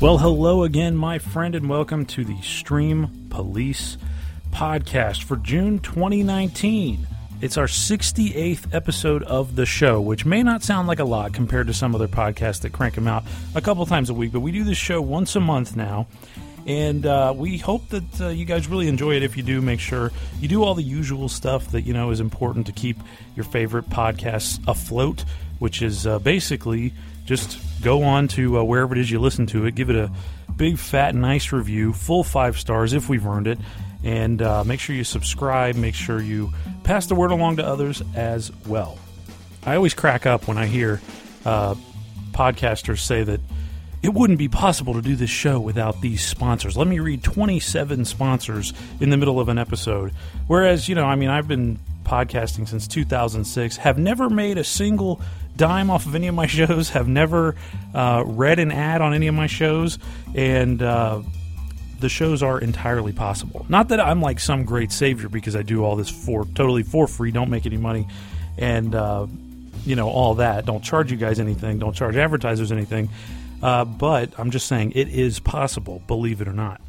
Well, hello again, my friend, and welcome to the Stream Police podcast for June 2019. It's our 68th episode of the show, which may not sound like a lot compared to some other podcasts that crank them out a couple times a week, but we do this show once a month now. And uh, we hope that uh, you guys really enjoy it. If you do, make sure you do all the usual stuff that you know is important to keep your favorite podcasts afloat, which is uh, basically just go on to uh, wherever it is you listen to it, give it a big, fat, nice review, full five stars if we've earned it, and uh, make sure you subscribe. Make sure you pass the word along to others as well. I always crack up when I hear uh, podcasters say that it wouldn't be possible to do this show without these sponsors. Let me read 27 sponsors in the middle of an episode. Whereas, you know, I mean, I've been podcasting since 2006, have never made a single dime off of any of my shows, have never uh, read an ad on any of my shows, and uh, the shows are entirely possible. Not that I'm like some great savior because I do all this for totally for free, don't make any money, and uh, you know all that. Don't charge you guys anything. Don't charge advertisers anything. Uh, but I'm just saying it is possible, believe it or not.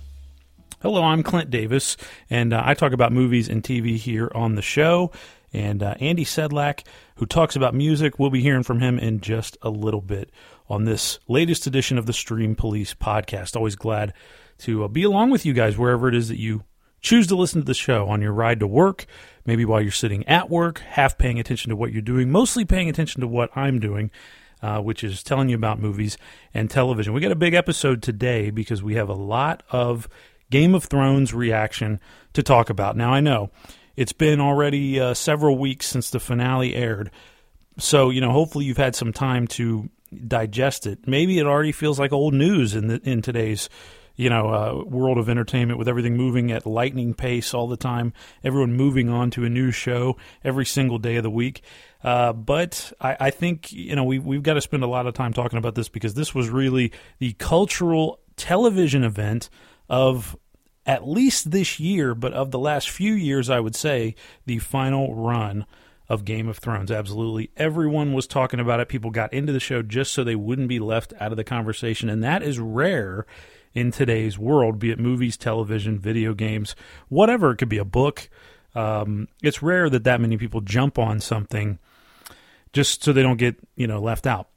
Hello, I'm Clint Davis, and uh, I talk about movies and TV here on the show. And uh, Andy Sedlak, who talks about music, we'll be hearing from him in just a little bit on this latest edition of the Stream Police podcast. Always glad to uh, be along with you guys wherever it is that you choose to listen to the show on your ride to work, maybe while you're sitting at work, half paying attention to what you're doing, mostly paying attention to what I'm doing. Uh, which is telling you about movies and television. We got a big episode today because we have a lot of Game of Thrones reaction to talk about. Now, I know it's been already uh, several weeks since the finale aired, so you know hopefully you've had some time to digest it. Maybe it already feels like old news in the, in today's you know uh, world of entertainment with everything moving at lightning pace all the time. Everyone moving on to a new show every single day of the week. Uh, but I, I think you know we we've got to spend a lot of time talking about this because this was really the cultural television event of at least this year, but of the last few years, I would say the final run of Game of Thrones. Absolutely. Everyone was talking about it. People got into the show just so they wouldn't be left out of the conversation. And that is rare in today's world, be it movies, television, video games, whatever. It could be a book. Um, it's rare that that many people jump on something just so they don't get, you know, left out.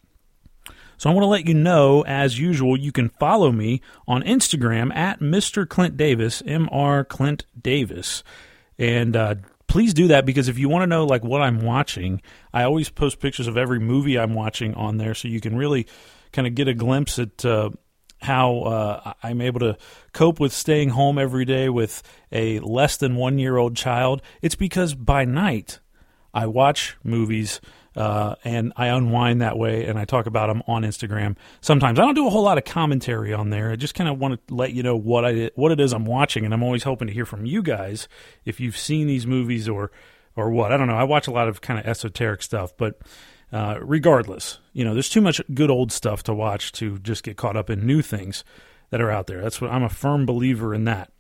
So I want to let you know, as usual, you can follow me on Instagram at Mr. Clint Davis, M.R. Clint Davis. And uh, please do that because if you want to know like what I'm watching, I always post pictures of every movie I'm watching on there so you can really kind of get a glimpse at uh, how uh, I'm able to cope with staying home every day with a less than one year old child. It's because by night I watch movies uh, and I unwind that way, and I talk about them on Instagram. Sometimes I don't do a whole lot of commentary on there. I just kind of want to let you know what I what it is I'm watching, and I'm always hoping to hear from you guys if you've seen these movies or or what. I don't know. I watch a lot of kind of esoteric stuff, but uh, regardless, you know, there's too much good old stuff to watch to just get caught up in new things. that are out there. That's what I'm a firm believer in that.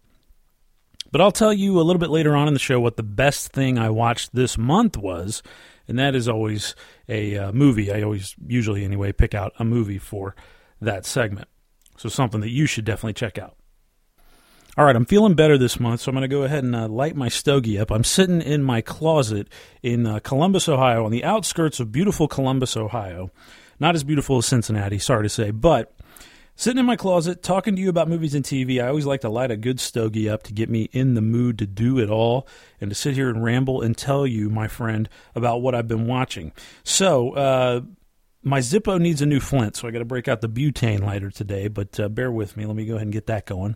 But I'll tell you a little bit later on in the show what the best thing I watched this month was, and that is always a uh, movie. I always, usually anyway, pick out a movie for that segment. So something that you should definitely check out. All right, I'm feeling better this month, so I'm going to go ahead and uh, light my stogie up. I'm sitting in my closet in uh, Columbus, Ohio, on the outskirts of beautiful Columbus, Ohio. Not as beautiful as Cincinnati, sorry to say, but sitting in my closet talking to you about movies and TV. I always like to light a good stogie up to get me in the mood to do it all and to sit here and ramble and tell you, my friend, about what I've been watching. So, uh, my Zippo needs a new flint, so I got to break out the butane lighter today, but uh, bear with me. Let me go ahead and get that going.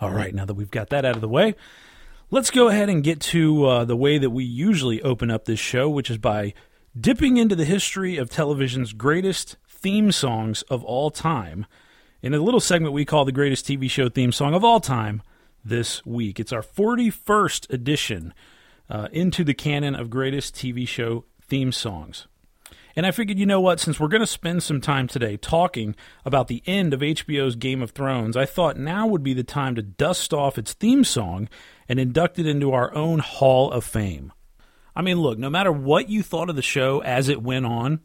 All right, now that we've got that out of the way, let's go ahead and get to uh, the way that we usually open up this show, which is by dipping into the history of television's greatest theme songs of all time in a little segment we call the greatest TV show theme song of all time this week. It's our 41st edition uh, into the canon of greatest TV show theme songs. And I figured, you know what, since we're going to spend some time today talking about the end of HBO's Game of Thrones, I thought now would be the time to dust off its theme song and induct it into our own Hall of Fame. I mean, look, no matter what you thought of the show as it went on,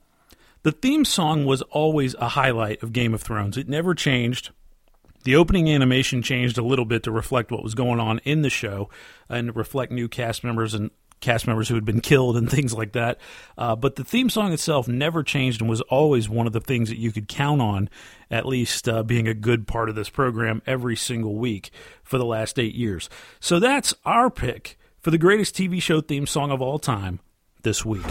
the theme song was always a highlight of Game of Thrones. It never changed. The opening animation changed a little bit to reflect what was going on in the show and reflect new cast members and cast members who had been killed and things like that. Uh, but the theme song itself never changed and was always one of the things that you could count on, at least uh, being a good part of this program every single week for the last eight years. So that's our pick for the greatest TV show theme song of all time this week.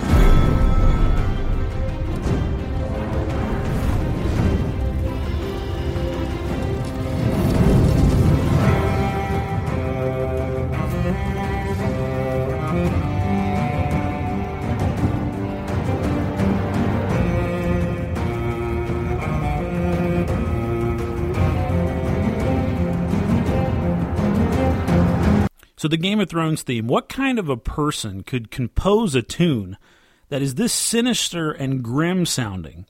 So, the Game of Thrones theme what kind of a person could compose a tune that is this sinister and grim sounding?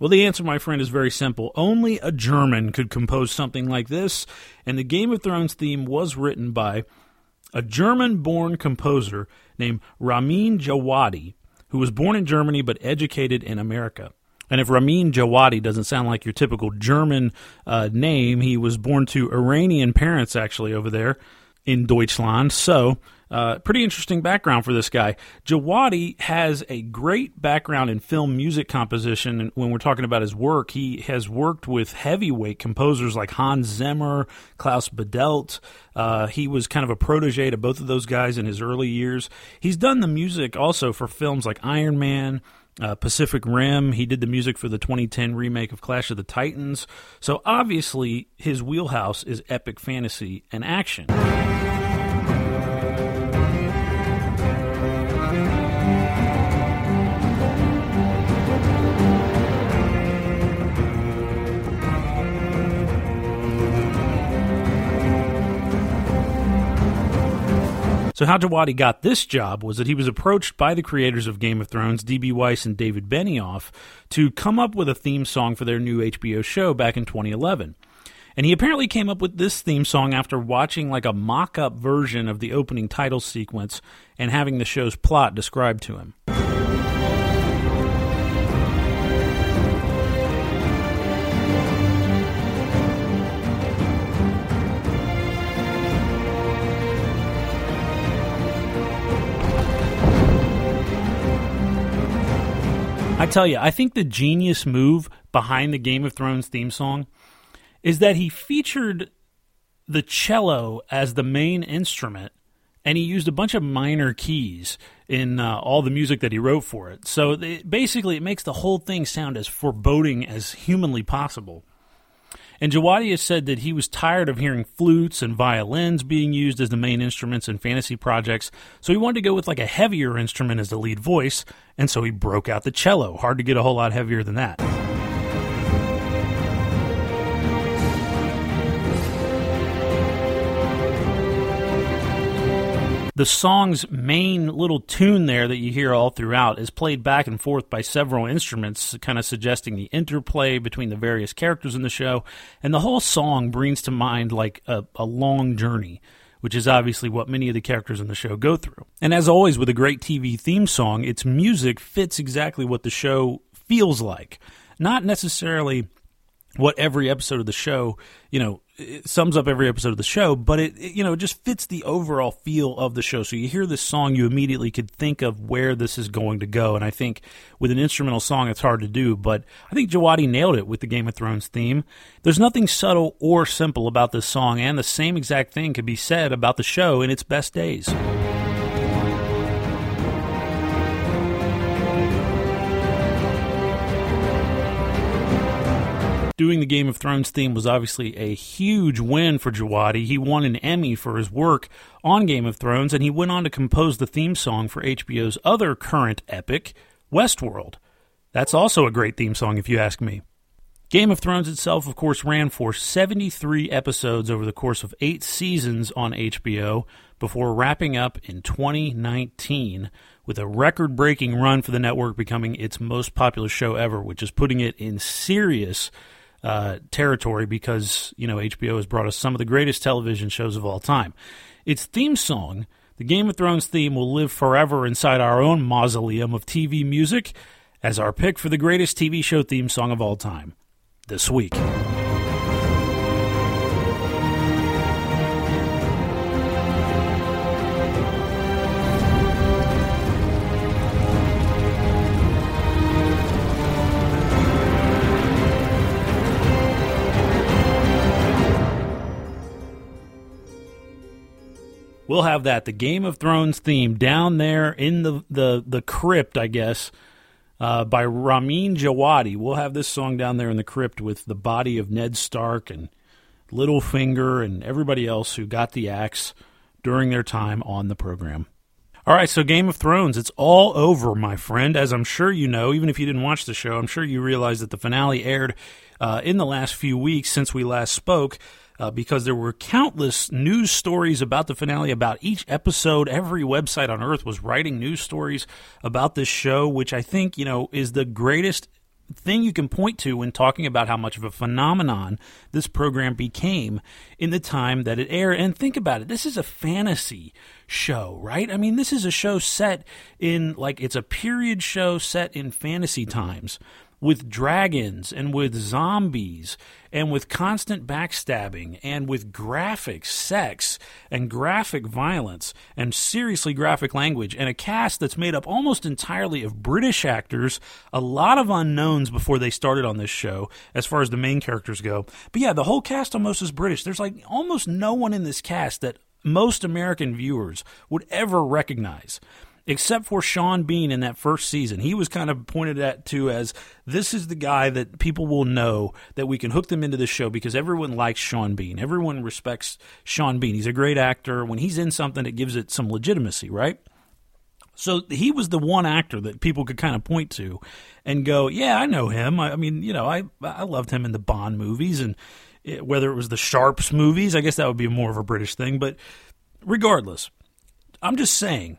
Well, the answer, my friend, is very simple. Only a German could compose something like this, and the Game of Thrones theme was written by a German born composer named Ramin Djawadi, who was born in Germany but educated in America. And if Ramin Djawadi doesn't sound like your typical German uh, name, he was born to Iranian parents actually over there in Deutschland. So, uh, pretty interesting background for this guy. Djawadi has a great background in film music composition. And when we're talking about his work, he has worked with heavyweight composers like Hans Zimmer, Klaus Badelt. Uh, he was kind of a protege to both of those guys in his early years. He's done the music also for films like Iron Man. Uh, Pacific Rim. He did the music for the 2010 remake of Clash of the Titans. So obviously, his wheelhouse is epic fantasy and action. So, how Djawadi got this job was that he was approached by the creators of Game of Thrones, D.B. Weiss and David Benioff, to come up with a theme song for their new HBO show back in 2011. And he apparently came up with this theme song after watching like a mock up version of the opening title sequence and having the show's plot described to him. I tell you, I think the genius move behind the Game of Thrones theme song is that he featured the cello as the main instrument and he used a bunch of minor keys in uh, all the music that he wrote for it. So it, basically, it makes the whole thing sound as foreboding as humanly possible. And Djawadi has said that he was tired of hearing flutes and violins being used as the main instruments in fantasy projects, so he wanted to go with like a heavier instrument as the lead voice, and so he broke out the cello. Hard to get a whole lot heavier than that. The song's main little tune there that you hear all throughout is played back and forth by several instruments, kind of suggesting the interplay between the various characters in the show. And the whole song brings to mind like a, a long journey which is obviously what many of the characters in the show go through. And as always with a great TV theme song, its music fits exactly what the show feels like. Not necessarily what every episode of the show, you know, sums up every episode of the show, but it, it, you know, it just fits the overall feel of the show. So you hear this song, you immediately could think of where this is going to go. And I think with an instrumental song, it's hard to do, but I think Djawadi nailed it with the Game of Thrones theme. There's nothing subtle or simple about this song, and the same exact thing could be said about the show in its best days. Doing the Game of Thrones theme was obviously a huge win for Djawadi. He won an Emmy for his work on Game of Thrones, and he went on to compose the theme song for HBO's other current epic, Westworld. That's also a great theme song, if you ask me. Game of Thrones itself, of course, ran for 73 episodes over the course of eight seasons on HBO before wrapping up in 2019 with a record breaking run for the network, becoming its most popular show ever, which is putting it in serious uh, territory because you know HBO has brought us some of the greatest television shows of all time. Its theme song, the Game of Thrones theme, will live forever inside our own mausoleum of TV music as our pick for the greatest TV show theme song of all time this week. We'll have that the Game of Thrones theme down there in the the the crypt, I guess, uh, by Ramin Djawadi. We'll have this song down there in the crypt with the body of Ned Stark and Littlefinger and everybody else who got the axe during their time on the program. All right, so Game of Thrones, it's all over, my friend. As I'm sure you know, even if you didn't watch the show, I'm sure you realize that the finale aired uh, in the last few weeks since we last spoke uh, because there were countless news stories about the finale, about each episode. Every website on earth was writing news stories about this show, which I think, you know, is the greatest thing you can point to when talking about how much of a phenomenon this program became in the time that it aired. And think about it this is a fantasy show, right? I mean, this is a show set in, like, it's a period show set in fantasy times with dragons and with zombies and with constant backstabbing and with graphic sex and graphic violence and seriously graphic language and a cast that's made up almost entirely of British actors, a lot of unknowns before they started on this show as far as the main characters go. But yeah, the whole cast almost is British. There's like almost no one in this cast that most American viewers would ever recognize except for Sean Bean in that first season. He was kind of pointed at to as this is the guy that people will know that we can hook them into the show because everyone likes Sean Bean. Everyone respects Sean Bean. He's a great actor. When he's in something, it gives it some legitimacy, right? So he was the one actor that people could kind of point to and go, "Yeah, I know him. I, I mean, you know, I I loved him in the Bond movies and it, whether it was the Sharpe's movies, I guess that would be more of a British thing, but regardless, I'm just saying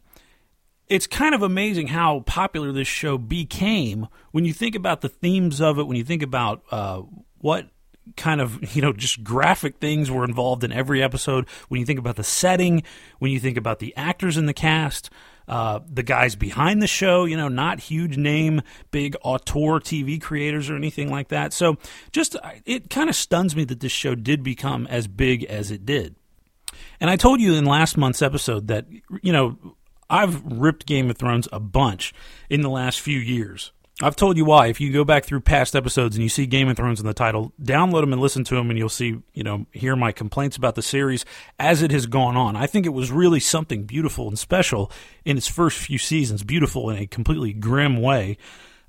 it's kind of amazing how popular this show became when you think about the themes of it, when you think about uh, what kind of you know just graphic things were involved in every episode when you think about the setting when you think about the actors in the cast uh, the guys behind the show you know not huge name big auteur tv creators or anything like that. So just it kind of stuns me that this show did become as big as it did. And i told you in last month's episode that you know I've ripped Game of Thrones a bunch in the last few years. I've told you why. If you go back through past episodes and you see Game of Thrones in the title, download them and listen to them, and you'll see, you know, hear my complaints about the series as it has gone on. I think it was really something beautiful and special in its first few seasons, beautiful in a completely grim way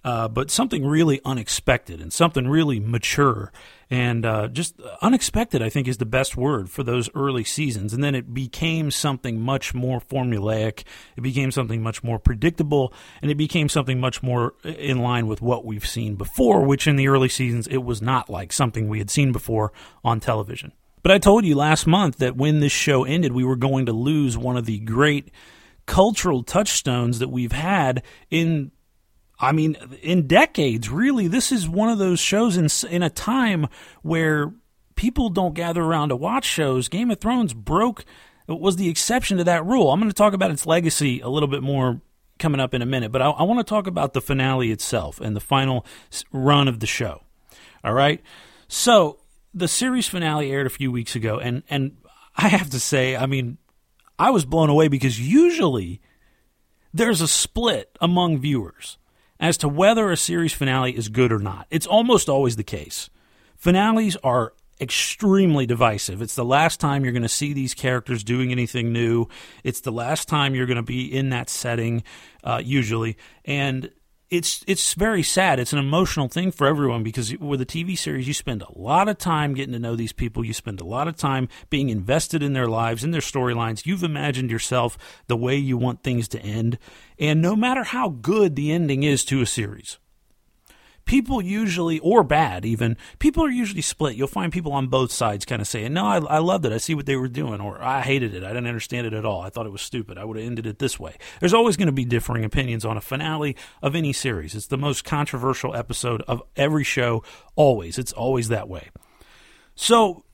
uh, but something really unexpected and something really mature and uh, just unexpected. I think is the best word for those early seasons. And then it became something much more formulaic. It became something much more predictable, and it became something much more in line with what we've seen before. Which in the early seasons it was not like something we had seen before on television. But I told you last month that when this show ended, we were going to lose one of the great cultural touchstones that we've had in I mean, in decades, really, this is one of those shows in in a time where people don't gather around to watch shows. Game of Thrones broke was the exception to that rule. I'm going to talk about its legacy a little bit more coming up in a minute, but I, I want to talk about the finale itself and the final run of the show. All right, so the series finale aired a few weeks ago, and and I have to say, I mean, I was blown away because usually there's a split among viewers as to whether a series finale is good or not. It's almost always the case. Finales are extremely divisive. It's the last time you're going to see these characters doing anything new. It's the last time you're going to be in that setting, uh, usually. And it's it's very sad. It's an emotional thing for everyone because with a TV series, you spend a lot of time getting to know these people. You spend a lot of time being invested in their lives, in their storylines. You've imagined yourself the way you want things to end, and no matter how good the ending is to a series, people usually, or bad even, people are usually split. You'll find people on both sides kind of saying, no, I, I loved it. I see what they were doing, or I hated it. I didn't understand it at all. I thought it was stupid. I would have ended it this way. There's always going to be differing opinions on a finale of any series. It's the most controversial episode of every show, always. It's always that way. So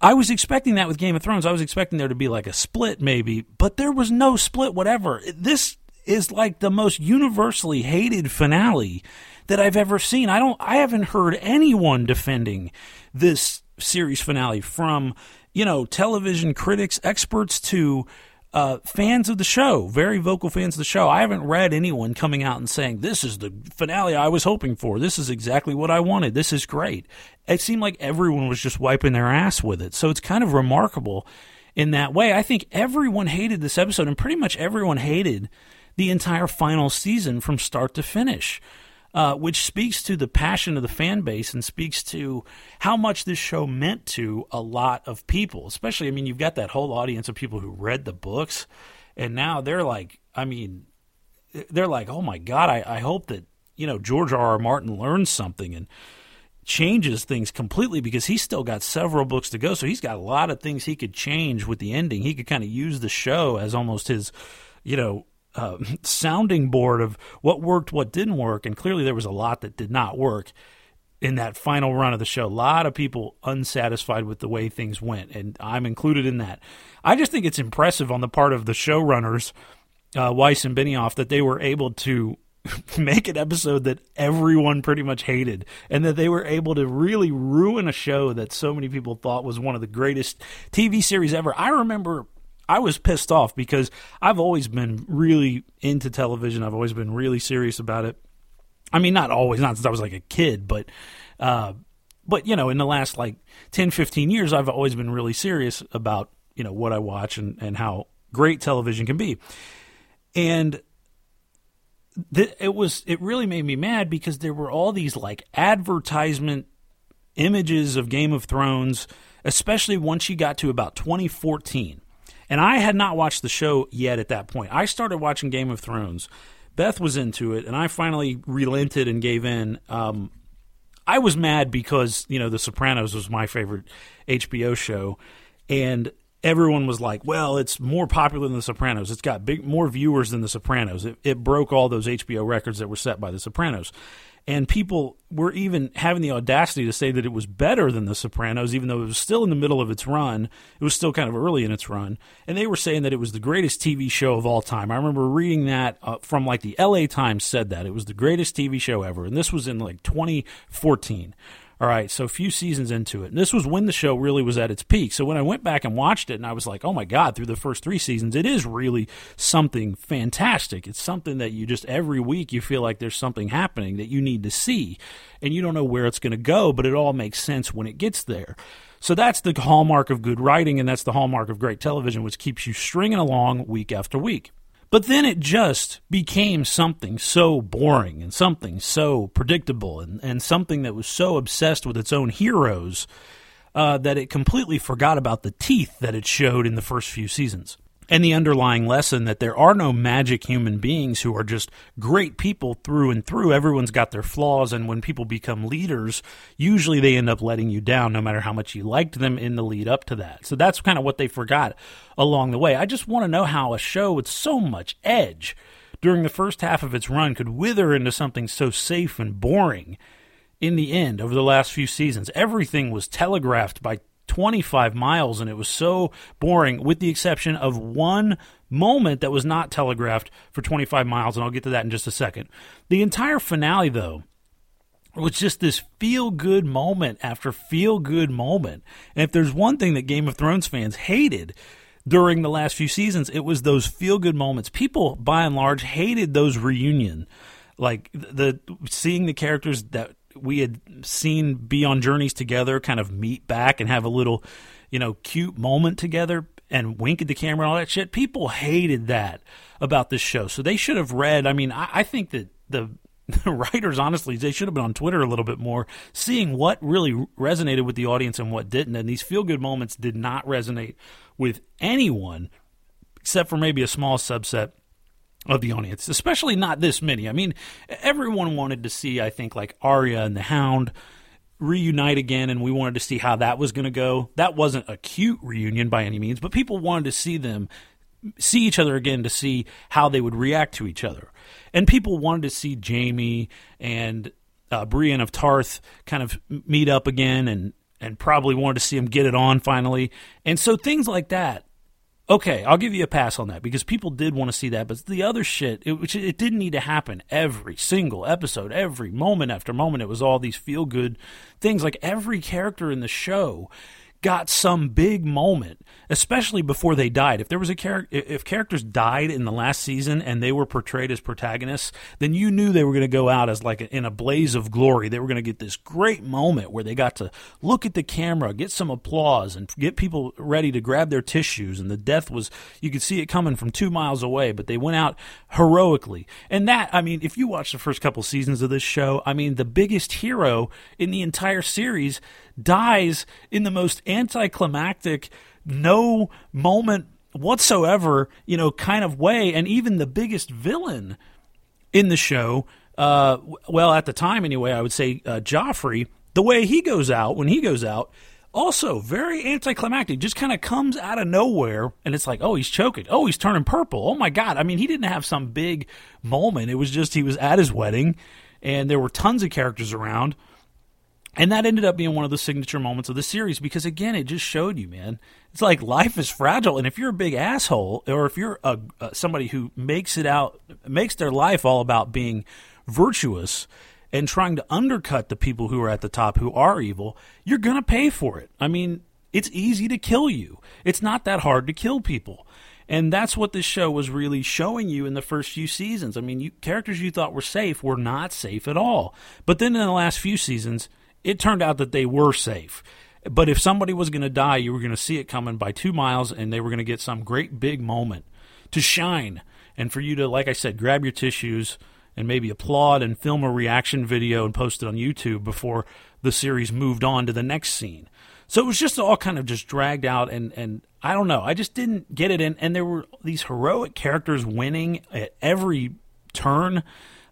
I was expecting that with Game of Thrones. I was expecting there to be like a split, maybe, but there was no split, whatever. This is like the most universally hated finale that I've ever seen. I don't I haven't heard anyone defending this series finale from, you know, television critics, experts to uh, fans of the show, very vocal fans of the show. I haven't read anyone coming out and saying, This is the finale I was hoping for. This is exactly what I wanted. This is great. It seemed like everyone was just wiping their ass with it. So it's kind of remarkable in that way. I think everyone hated this episode, and pretty much everyone hated the entire final season from start to finish uh, which speaks to the passion of the fan base and speaks to how much this show meant to a lot of people. Especially, I mean, you've got that whole audience of people who read the books, and now they're like, I mean, they're like, oh my god, I, I hope that you know George R. R. Martin learns something and changes things completely because he's still got several books to go. So he's got a lot of things he could change with the ending. He could kind of use the show as almost his, you know, uh, sounding board of what worked, what didn't work, and clearly there was a lot that did not work in that final run of the show. A lot of people unsatisfied with the way things went, and I'm included in that. I just think it's impressive on the part of the showrunners, uh, Weiss and Benioff, that they were able to make an episode that everyone pretty much hated and that they were able to really ruin a show that so many people thought was one of the greatest TV series ever. I remember I was pissed off because I've always been really into television. I've always been really serious about it. I mean, not always, not since I was like a kid, but, uh, but you know, in the last like 10, 15 years, I've always been really serious about, you know, what I watch and, and how great television can be. And th- it was, it really made me mad because there were all these like advertisement images of Game of Thrones, especially once you got to about 2014 and I had not watched the show yet at that point. I started watching Game of Thrones. Beth was into it, and I finally relented and gave in. Um, I was mad because you know The Sopranos was my favorite HBO show, and everyone was like, "Well, it's more popular than The Sopranos. It's got big more viewers than The Sopranos. It, it broke all those HBO records that were set by The Sopranos." And people were even having the audacity to say that it was better than The Sopranos, even though it was still in the middle of its run. It was still kind of early in its run, and they were saying that it was the greatest TV show of all time. I remember reading that uh, from like the L.A. Times said that it was the greatest TV show ever, and this was in like 2014. All right, so a few seasons into it. And this was when the show really was at its peak. So when I went back and watched it, and I was like, oh my God, through the first three seasons, it is really something fantastic. It's something that you just every week you feel like there's something happening that you need to see. And you don't know where it's going to go, but it all makes sense when it gets there. So that's the hallmark of good writing, and that's the hallmark of great television, which keeps you stringing along week after week. But then it just became something so boring and something so predictable and, and something that was so obsessed with its own heroes uh, that it completely forgot about the teeth that it showed in the first few seasons. And the underlying lesson that there are no magic human beings who are just great people through and through. Everyone's got their flaws, and when people become leaders, usually they end up letting you down, no matter how much you liked them in the lead up to that. So that's kind of what they forgot along the way. I just want to know how a show with so much edge during the first half of its run could wither into something so safe and boring in the end over the last few seasons. Everything was telegraphed by 25 miles and it was so boring with the exception of one moment that was not telegraphed for 25 miles and I'll get to that in just a second. The entire finale though was just this feel good moment after feel good moment. And if there's one thing that Game of Thrones fans hated during the last few seasons, it was those feel good moments. People by and large hated those reunion like the seeing the characters that we had seen be on journeys together, kind of meet back and have a little, you know, cute moment together and wink at the camera and all that shit. People hated that about this show. So they should have read. I mean, I, I think that the the writers, honestly, they should have been on Twitter a little bit more, seeing what really resonated with the audience and what didn't. And these feel good moments did not resonate with anyone except for maybe a small subset of the audience, especially not this many. I mean, everyone wanted to see, I think, like Arya and the Hound reunite again, and we wanted to see how that was going to go. That wasn't a cute reunion by any means, but people wanted to see them see each other again to see how they would react to each other. And people wanted to see Jaime and uh, Brienne of Tarth kind of meet up again and and probably wanted to see them get it on finally. And so things like that okay, I'll give you a pass on that because people did want to see that, but the other shit, it, which it didn't need to happen every single episode, every moment after moment. It was all these feel good things. Like every character in the show got some big moment, especially before they died. If there was a character, if characters died in the last season and they were portrayed as protagonists, then you knew they were going to go out as like a, in a blaze of glory. They were going to get this great moment where they got to look at the camera, get some applause, and get people ready to grab their tissues. And the death was, you could see it coming from two miles away, but they went out heroically. And that, I mean, if you watch the first couple seasons of this show, I mean, the biggest hero in the entire series dies in the most anticlimactic, no moment whatsoever, you know, kind of way. And even the biggest villain in the show, uh, well, at the time anyway, I would say uh, Joffrey, the way he goes out, when he goes out, also very anticlimactic, just kind of comes out of nowhere. And it's like, oh, he's choking. Oh, he's turning purple. Oh my God. I mean, he didn't have some big moment. It was just he was at his wedding and there were tons of characters around and that ended up being one of the signature moments of the series because, again, it just showed you, man. It's like life is fragile, and if you're a big asshole, or if you're a, somebody who makes it out, makes their life all about being virtuous and trying to undercut the people who are at the top who are evil, you're gonna pay for it. I mean, it's easy to kill you. It's not that hard to kill people. And that's what this show was really showing you in the first few seasons. I mean, you, characters you thought were safe were not safe at all. But then in the last few seasons, it turned out that they were safe. But if somebody was going to die, you were going to see it coming by two miles, and they were going to get some great big moment to shine. And for you to, like I said, grab your tissues and maybe applaud and film a reaction video and post it on YouTube before the series moved on to the next scene. So it was just all kind of just dragged out, and, and I don't know. I just didn't get it. And, and there were these heroic characters winning at every turn,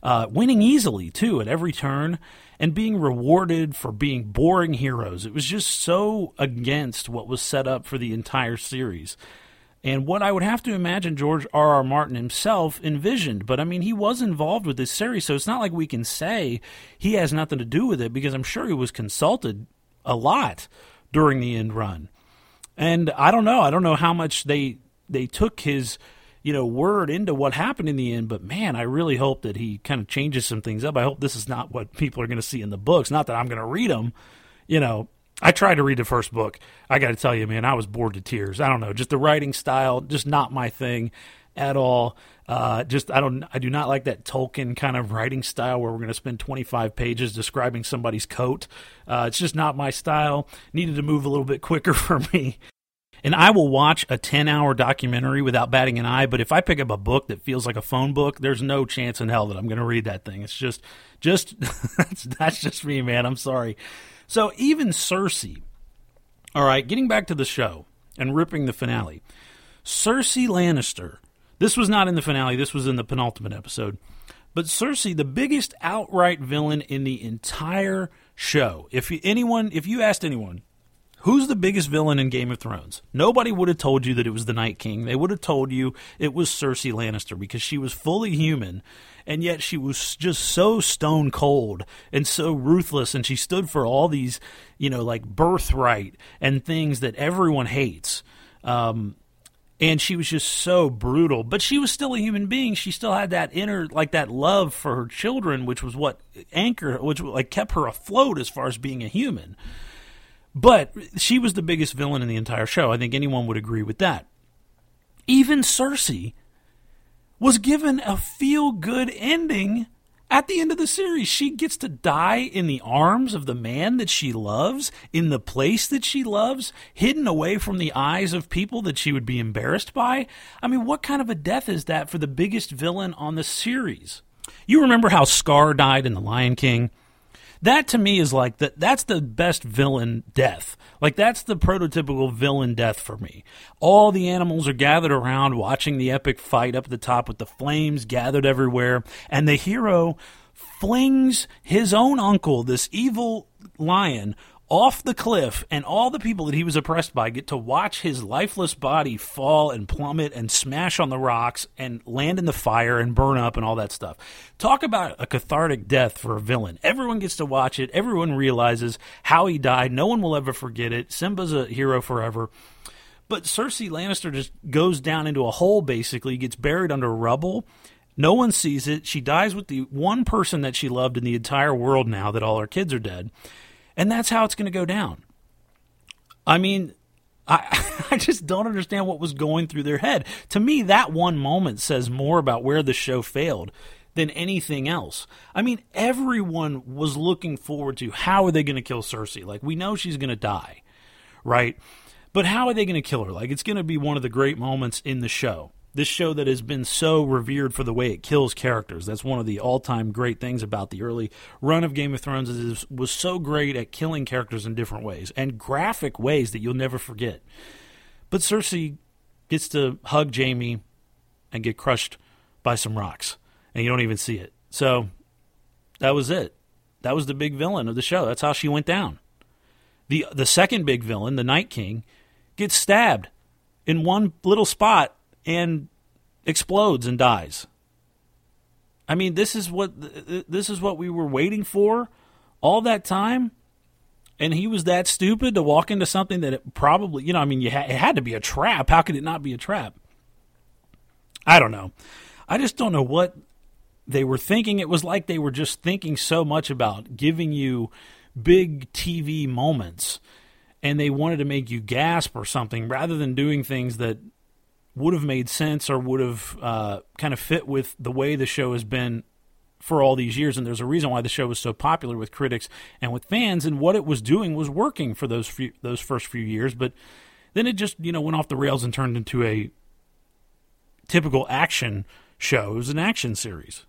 uh, winning easily, too, at every turn and being rewarded for being boring heroes. It was just so against what was set up for the entire series. And what I would have to imagine George R. R. Martin himself envisioned. But I mean, he was involved with this series, so it's not like we can say he has nothing to do with it because I'm sure he was consulted a lot during the end run. And I don't know. I don't know how much they they took his you know, word into what happened in the end. But man, I really hope that he kind of changes some things up. I hope this is not what people are going to see in the books. Not that I'm going to read them. You know, I tried to read the first book. I got to tell you, man, I was bored to tears. I don't know, just the writing style, just not my thing at all. Uh, just I don't, I do not like that Tolkien kind of writing style where we're going to spend 25 pages describing somebody's coat. Uh, it's just not my style. Needed to move a little bit quicker for me. And I will watch a 10 hour documentary without batting an eye, but if I pick up a book that feels like a phone book, there's no chance in hell that I'm going to read that thing. It's just, just, that's, that's just me, man. I'm sorry. So even Cersei, all right, getting back to the show and ripping the finale. Cersei Lannister. This was not in the finale, this was in the penultimate episode. But Cersei, the biggest outright villain in the entire show. If anyone, if you asked anyone, who's the biggest villain in Game of Thrones? Nobody would have told you that it was the Night King. They would have told you it was Cersei Lannister because she was fully human, and yet she was just so stone cold and so ruthless, and she stood for all these, you know, like birthright and things that everyone hates. Um, and she was just so brutal but she was still a human being she still had that inner like that love for her children which was what anchor which like kept her afloat as far as being a human but she was the biggest villain in the entire show i think anyone would agree with that even cersei was given a feel good ending at the end of the series, she gets to die in the arms of the man that she loves, in the place that she loves, hidden away from the eyes of people that she would be embarrassed by. I mean, what kind of a death is that for the biggest villain on the series? You remember how Scar died in The Lion King? That to me is like that that's the best villain death. Like that's the prototypical villain death for me. All the animals are gathered around watching the epic fight up at the top with the flames gathered everywhere and the hero flings his own uncle, this evil lion, off the cliff, and all the people that he was oppressed by get to watch his lifeless body fall and plummet and smash on the rocks and land in the fire and burn up and all that stuff. Talk about a cathartic death for a villain. Everyone gets to watch it, everyone realizes how he died. No one will ever forget it. Simba's a hero forever. But Cersei Lannister just goes down into a hole, basically, gets buried under rubble. No one sees it. She dies with the one person that she loved in the entire world now that all her kids are dead. And that's how it's going to go down. I mean, I, I just don't understand what was going through their head. To me, that one moment says more about where the show failed than anything else. I mean, everyone was looking forward to how are they going to kill Cersei? Like, we know she's going to die, right? But how are they going to kill her? Like, it's going to be one of the great moments in the show this show that has been so revered for the way it kills characters. That's one of the all-time great things about the early run of Game of Thrones is it was so great at killing characters in different ways and graphic ways that you'll never forget. But Cersei gets to hug Jaime and get crushed by some rocks, and you don't even see it. So that was it. That was the big villain of the show. That's how she went down. The the second big villain, the Night King, gets stabbed in one little spot and explodes and dies. I mean, this is what this is what we were waiting for all that time, and he was that stupid to walk into something that it probably, you know, I mean, you ha- it had to be a trap. How could it not be a trap? I don't know. I just don't know what they were thinking. It was like they were just thinking so much about giving you big TV moments, and they wanted to make you gasp or something rather than doing things that would have made sense or would have uh, kind of fit with the way the show has been for all these years. And there's a reason why the show was so popular with critics and with fans. And what it was doing was working for those few, those first few years. But then it just you know went off the rails and turned into a typical action show. It was an action series.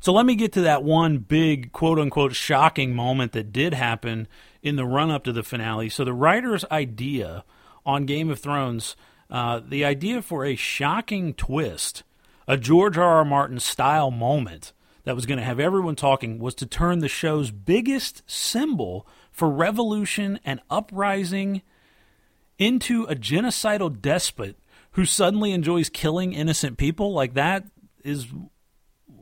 So let me get to that one big quote unquote shocking moment that did happen in the run up to the finale. So the writer's idea on Game of Thrones uh, the idea for a shocking twist, a George R. R. Martin style moment that was going to have everyone talking, was to turn the show's biggest symbol for revolution and uprising into a genocidal despot who suddenly enjoys killing innocent people. Like that is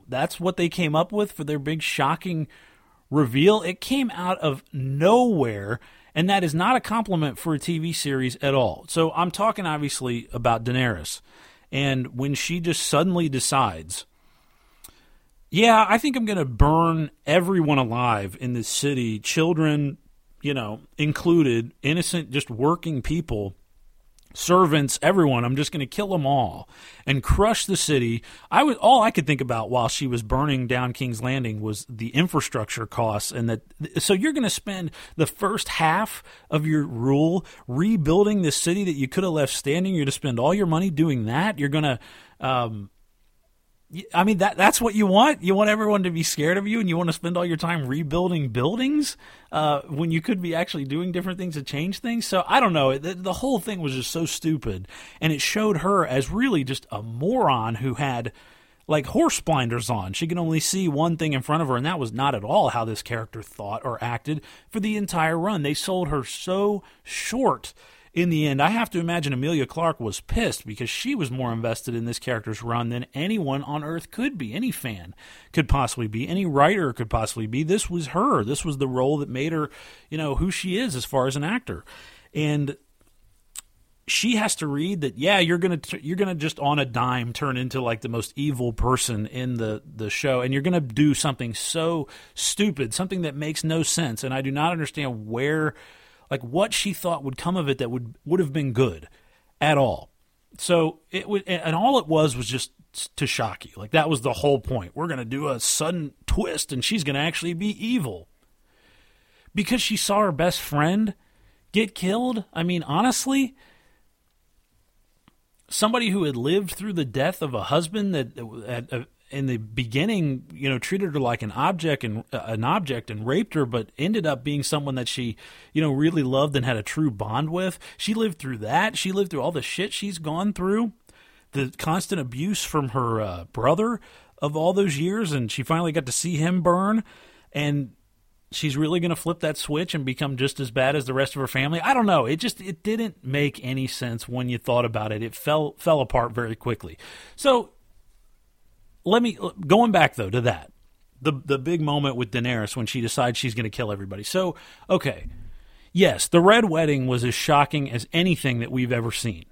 that's what they came up with for their big shocking reveal. It came out of nowhere and that is not a compliment for a TV series at all. So I'm talking obviously about Daenerys. And when she just suddenly decides, yeah, I think I'm going to burn everyone alive in this city, children, you know, included, innocent, just working people servants, everyone. I'm just going to kill them all and crush the city. I was all I could think about while she was burning down King's Landing was the infrastructure costs, and that. So you're going to spend the first half of your rule rebuilding this city that you could have left standing. You're going to spend all your money doing that. You're going to. Um, I mean that that's what you want. You want everyone to be scared of you, and you want to spend all your time rebuilding buildings uh, when you could be actually doing different things to change things. So I don't know. The, the whole thing was just so stupid, and it showed her as really just a moron who had like horse blinders on. She could only see one thing in front of her, and that was not at all how this character thought or acted for the entire run. They sold her so short in the end, I have to imagine Emilia Clarke was pissed because she was more invested in this character's run than anyone on earth could be. Any fan could possibly be. Any writer could possibly be. This was her. This was the role that made her, you know, who she is as far as an actor. And she has to read that yeah you're gonna you're gonna just on a dime turn into like the most evil person in the the show and you're gonna do something so stupid something that makes no sense and i do not understand where like what she thought would come of it that would would have been good at all. So it would, and all it was was just to shock you. Like that was the whole point. We're going to do a sudden twist, and she's going to actually be evil because she saw her best friend get killed. I mean, honestly, somebody who had lived through the death of a husband that in the beginning, you know, treated her like an object and uh, an object and raped her, but ended up being someone that she, you know, really loved and had a true bond with. She lived through that. She lived through all the shit she's gone through, the constant abuse from her uh, brother of all those years, and she finally got to see him burn. And she's really going to flip that switch and become just as bad as the rest of her family. I don't know. It just it didn't make any sense when you thought about it. It fell fell apart very quickly. So let me going back though to that the the big moment with Daenerys when she decides she's going to kill everybody. So okay, yes, the red wedding was as shocking as anything that we've ever seen.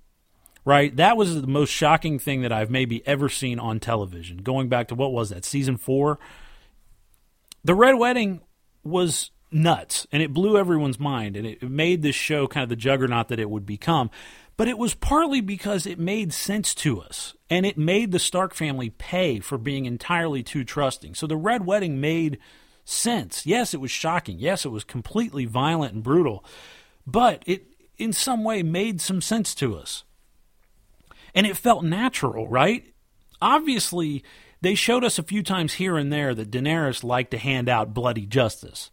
Right, that was the most shocking thing that I've maybe ever seen on television. Going back to what was that season four, the red wedding was nuts and it blew everyone's mind and it made this show kind of the juggernaut that it would become. But it was partly because it made sense to us, and it made the Stark family pay for being entirely too trusting. So the Red Wedding made sense. Yes, it was shocking. Yes, it was completely violent and brutal, but it in some way made some sense to us. And it felt natural, right? Obviously, they showed us a few times here and there that Daenerys liked to hand out bloody justice.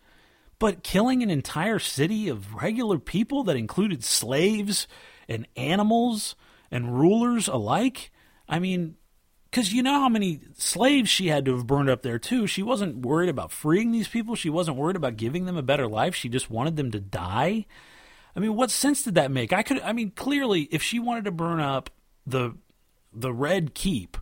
But killing an entire city of regular people that included slaves and animals and rulers alike. I mean, because you know how many slaves she had to have burned up there too. She wasn't worried about freeing these people. She wasn't worried about giving them a better life. She just wanted them to die. I mean, what sense did that make? I could. I mean, clearly, if she wanted to burn up the the Red Keep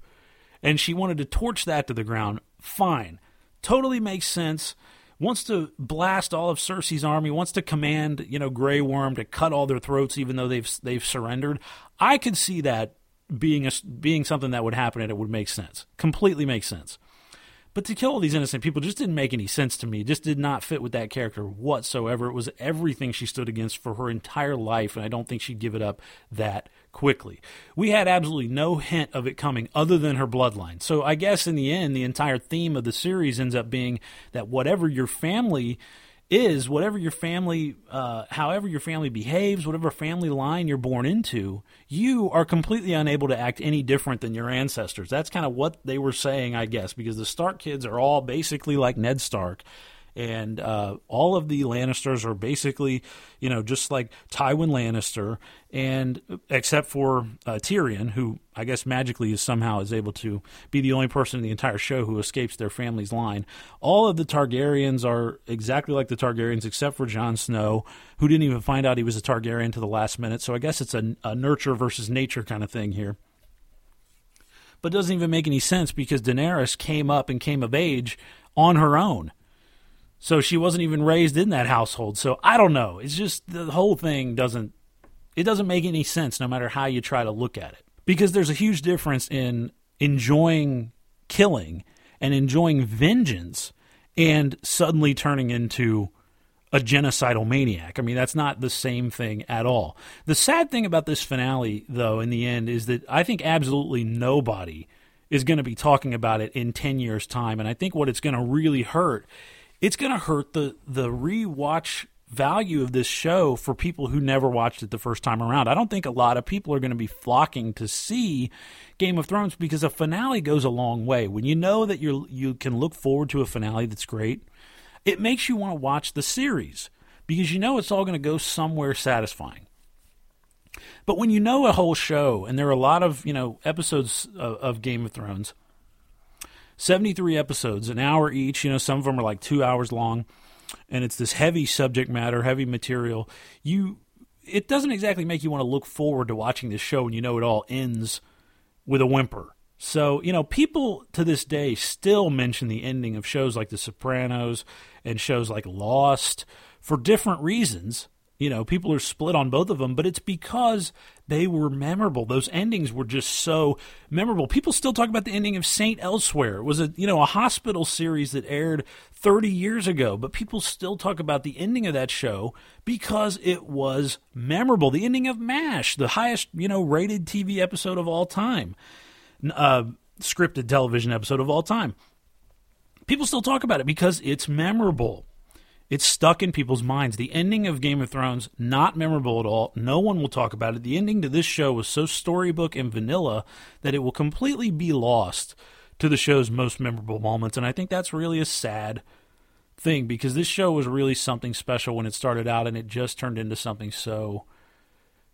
and she wanted to torch that to the ground, fine, totally makes sense wants to blast all of Cersei's army, wants to command, you know, Grey Worm to cut all their throats even though they've they've surrendered. I could see that being a, being something that would happen and it would make sense. Completely makes sense. But to kill all these innocent people just didn't make any sense to me. It just did not fit with that character whatsoever. It was everything she stood against for her entire life, and I don't think she'd give it up that quickly. We had absolutely no hint of it coming other than her bloodline. So I guess in the end, the entire theme of the series ends up being that whatever your family is, whatever your family, uh, however your family behaves, whatever family line you're born into, you are completely unable to act any different than your ancestors. That's kind of what they were saying, I guess, because the Stark kids are all basically like Ned Stark and uh, all of the Lannisters are basically, you know, just like Tywin Lannister, and except for uh, Tyrion, who I guess magically is somehow is able to be the only person in the entire show who escapes their family's line. All of the Targaryens are exactly like the Targaryens, except for Jon Snow, who didn't even find out he was a Targaryen to the last minute. So I guess it's a, a nurture versus nature kind of thing here. But doesn't even make any sense because Daenerys came up and came of age on her own so she wasn't even raised in that household. So I don't know. It's just the whole thing doesn't it doesn't make any sense no matter how you try to look at it. Because there's a huge difference in enjoying killing and enjoying vengeance and suddenly turning into a genocidal maniac. I mean, that's not the same thing at all. The sad thing about this finale, though, in the end, is that I think absolutely nobody is going to be talking about it in 10 years' time. And I think what it's going to really hurt it's going to hurt the the rewatch value of this show for people who never watched it the first time around. I don't think a lot of people are going to be flocking to see Game of Thrones because a finale goes a long way. When you know that you you can look forward to a finale that's great, it makes you want to watch the series because you know it's all going to go somewhere satisfying. But when you know a whole show, and there are a lot of you know episodes of, of Game of Thrones, seventy three episodes, an hour each. You know, some of them are like two hours long and it's this heavy subject matter, heavy material, you it doesn't exactly make you want to look forward to watching this show and you know it all ends with a whimper. So, you know, people to this day still mention the ending of shows like The Sopranos and shows like Lost for different reasons. You know, people are split on both of them, but it's because they were memorable. Those endings were just so memorable. People still talk about the ending of Saint Elsewhere. It was a you know a hospital series that aired 30 years ago, but people still talk about the ending of that show because it was memorable. The ending of MASH, the highest you know rated TV episode of all time, uh, scripted television episode of all time. People still talk about it because it's memorable. It's stuck in people's minds. The ending of Game of Thrones, not memorable at all. No one will talk about it. The ending to this show was so storybook and vanilla that it will completely be lost to the show's most memorable moments. And I think that's really a sad thing because this show was really something special when it started out and it just turned into something so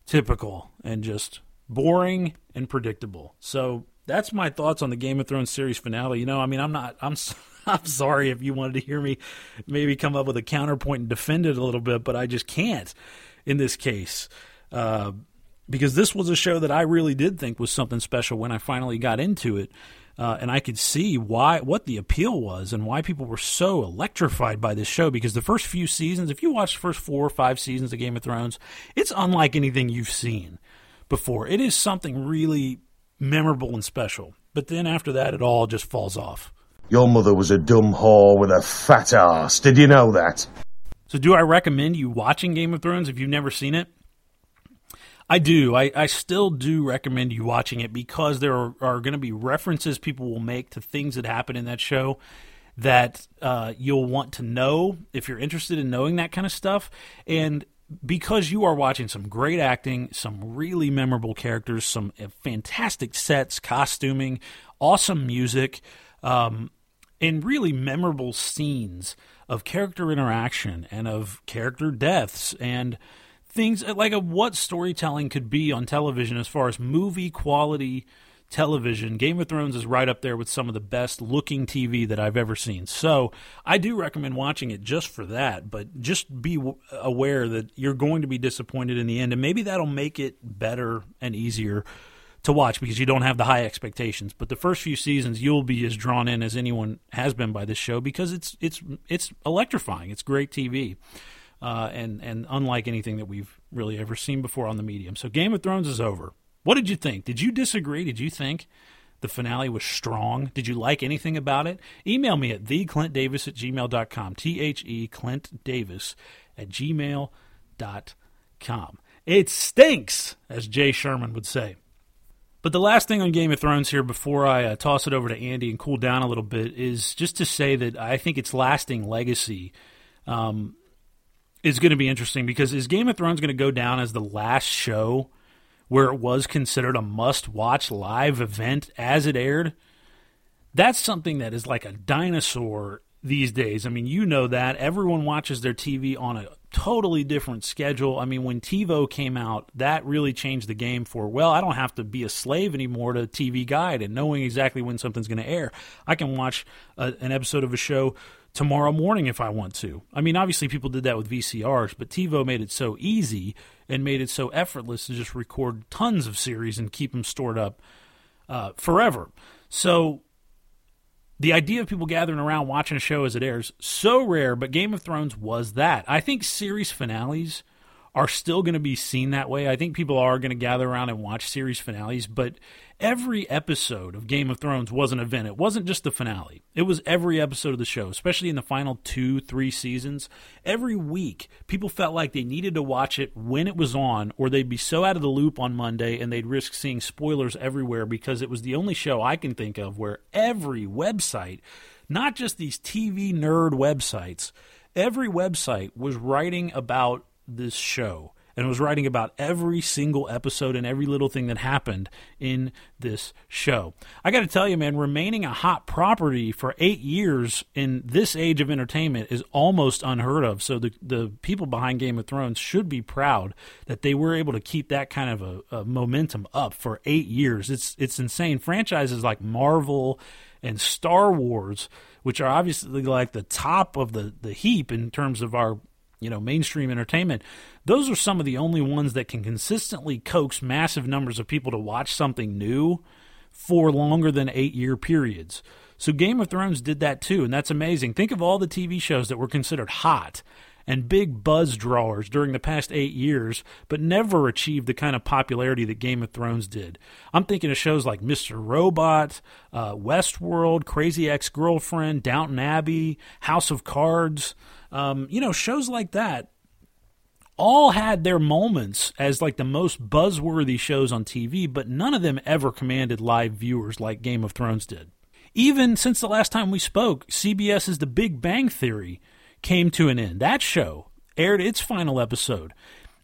typical and just boring and predictable. So that's my thoughts on the Game of Thrones series finale. You know, I mean, I'm not, I'm. I'm sorry if you wanted to hear me maybe come up with a counterpoint and defend it a little bit, but I just can't in this case. Uh, because this was a show that I really did think was something special when I finally got into it. Uh, and I could see why what the appeal was and why people were so electrified by this show. Because the first few seasons, if you watch the first four or five seasons of Game of Thrones, it's unlike anything you've seen before. It is something really memorable and special. But then after that, it all just falls off. Your mother was a dumb whore with a fat ass. Did you know that? So, do I recommend you watching Game of Thrones if you've never seen it? I do. I, I still do recommend you watching it because there are, are going to be references people will make to things that happen in that show that uh, you'll want to know if you're interested in knowing that kind of stuff. And because you are watching some great acting, some really memorable characters, some uh, fantastic sets, costuming, awesome music. Um, in really memorable scenes of character interaction and of character deaths and things like a, what storytelling could be on television as far as movie quality television. Game of Thrones is right up there with some of the best looking TV that I've ever seen. So I do recommend watching it just for that, but just be aware that you're going to be disappointed in the end, and maybe that'll make it better and easier to watch because you don't have the high expectations. But the first few seasons, you'll be as drawn in as anyone has been by this show because it's it's it's electrifying. It's great TV, uh, and and unlike anything that we've really ever seen before on the medium. So Game of Thrones is over. What did you think? Did you disagree? Did you think? The finale was strong. Did you like anything about it? Email me at theclintdavis at gmail.com. T H E Clint Davis at gmail.com. It stinks, as Jay Sherman would say. But the last thing on Game of Thrones here before I uh, toss it over to Andy and cool down a little bit is just to say that I think its lasting legacy um, is going to be interesting because is Game of Thrones going to go down as the last show where it was considered a must watch live event as it aired? That's something that is like a dinosaur these days. I mean, you know that. Everyone watches their TV on a totally different schedule. I mean, when TiVo came out, that really changed the game for, well, I don't have to be a slave anymore to TV Guide and knowing exactly when something's going to air. I can watch a, an episode of a show tomorrow morning if I want to. I mean, obviously people did that with VCRs, but TiVo made it so easy and made it so effortless to just record tons of series and keep them stored up uh, forever. So the idea of people gathering around watching a show as it airs so rare but game of thrones was that i think series finales are still going to be seen that way i think people are going to gather around and watch series finales but every episode of Game of Thrones was an event. It wasn't just the finale, it was every episode of the show, especially in the final two, three seasons. Every week, people felt like they needed to watch it when it was on, or they'd be so out of the loop on Monday and they'd risk seeing spoilers everywhere because it was the only show I can think of where every website, not just these TV nerd websites, every website was writing about this show and was writing about every single episode and every little thing that happened in this show. I got to tell you, man, remaining a hot property for eight years in this age of entertainment is almost unheard of. So the the people behind Game of Thrones should be proud that they were able to keep that kind of a, a momentum up for eight years. It's it's insane. Franchises like Marvel and Star Wars, which are obviously like the top of the, the heap in terms of our you know mainstream entertainment those are some of the only ones that can consistently coax massive numbers of people to watch something new for longer than 8 year periods so game of thrones did that too and that's amazing think of all the tv shows that were considered hot and big buzz drawers during the past eight years, but never achieved the kind of popularity that Game of Thrones did. I'm thinking of shows like Mr. Robot, uh, Westworld, Crazy Ex Girlfriend, Downton Abbey, House of Cards. Um, you know, shows like that all had their moments as like the most buzzworthy shows on TV, but none of them ever commanded live viewers like Game of Thrones did. Even since the last time we spoke, CBS's The Big Bang Theory came to an end. That show aired its final episode.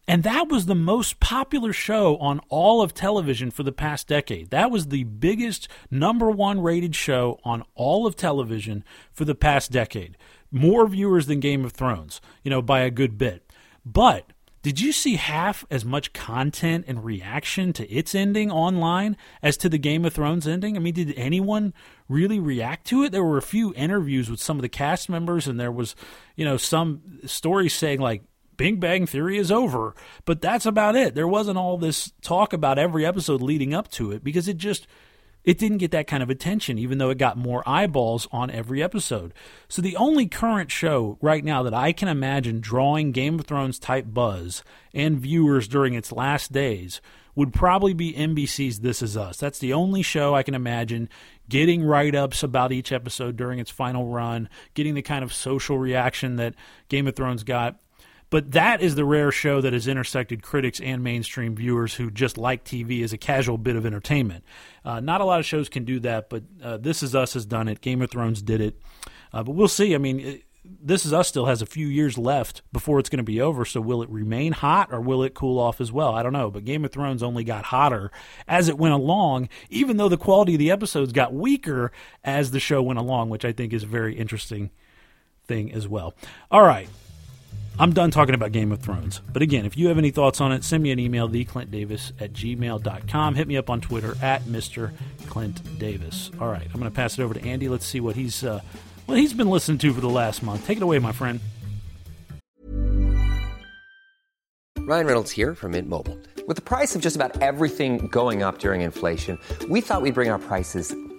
And that was the most popular show on all of television for the past decade. That was the biggest number one rated show on all of television for the past decade. More viewers than Game of Thrones, you know, by a good bit. But did you see half as much content and reaction to its ending online as to the Game of Thrones ending? I mean, did anyone really react to it? There were a few interviews with some of the cast members, and there was, you know, some stories saying like Big Bang Theory is over, but that's about it. There wasn't all this talk about every episode leading up to it because it just it didn't get that kind of attention, even though it got more eyeballs on every episode. So the only current show right now that I can imagine drawing Game of Thrones type buzz and viewers during its last days would probably be NBC's This Is Us. That's the only show I can imagine getting write ups about each episode during its final run, getting the kind of social reaction that Game of Thrones got. But that is the rare show that has intersected critics and mainstream viewers who just like TV as a casual bit of entertainment. Uh, not a lot of shows can do that, but uh, This Is Us has done it. Game of Thrones did it. Uh, but we'll see. I mean, it, This Is Us still has a few years left before it's going to be over. So will it remain hot or will it cool off as well? I don't know. But Game of Thrones only got hotter as it went along, even though the quality of the episodes got weaker as the show went along, which I think is a very interesting thing as well. All right. I'm done talking about Game of Thrones. But again, if you have any thoughts on it, send me an email, theclintdavis at gmail.com. Hit me up on Twitter at Mr. Clint Davis. All right, I'm going to pass it over to Andy. Let's see what he's, uh, what he's been listening to for the last month. Take it away, my friend. Ryan Reynolds here from Mint Mobile. With the price of just about everything going up during inflation, we thought we'd bring our prices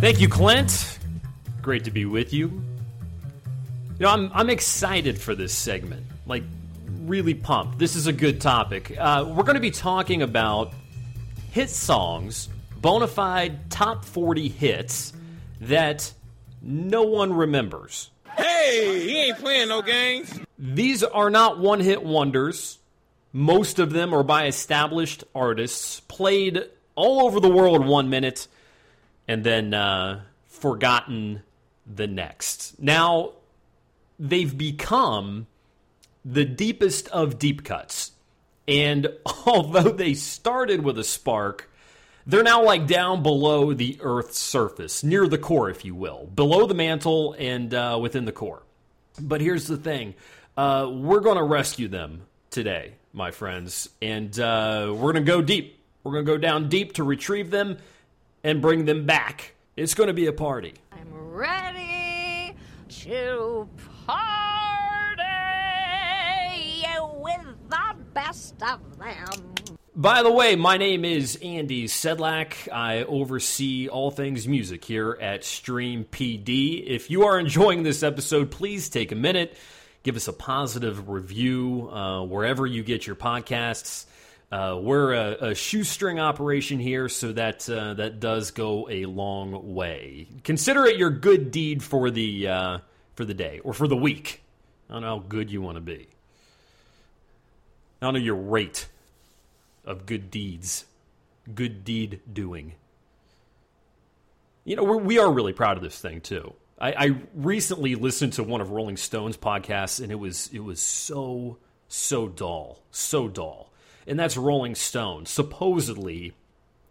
Thank you, Clint. Great to be with you. You know, I'm I'm excited for this segment. Like, really pumped. This is a good topic. Uh, we're going to be talking about hit songs, bona fide top 40 hits that no one remembers. Hey, he ain't playing no games. These are not one hit wonders. Most of them are by established artists, played all over the world one minute, and then uh, forgotten the next. Now, they've become the deepest of deep cuts. And although they started with a spark, They're now like down below the Earth's surface, near the core, if you will, below the mantle and uh, within the core. But here's the thing uh, we're going to rescue them today, my friends, and uh, we're going to go deep. We're going to go down deep to retrieve them and bring them back. It's going to be a party. I'm ready to party with the best of them. By the way, my name is Andy Sedlak. I oversee all things music here at Stream PD. If you are enjoying this episode, please take a minute, give us a positive review uh, wherever you get your podcasts. Uh, we're a, a, shoestring operation here, so that uh, that does go a long way. Consider it your good deed for the uh, for the day or for the week. I don't know how good you want to be. I don't know your rate of good deeds, good deed doing. You know, we're, we are really proud of this thing too. I, I recently listened to one of Rolling Stone's podcasts, and it was it was so so dull, so dull. And that's Rolling Stone, supposedly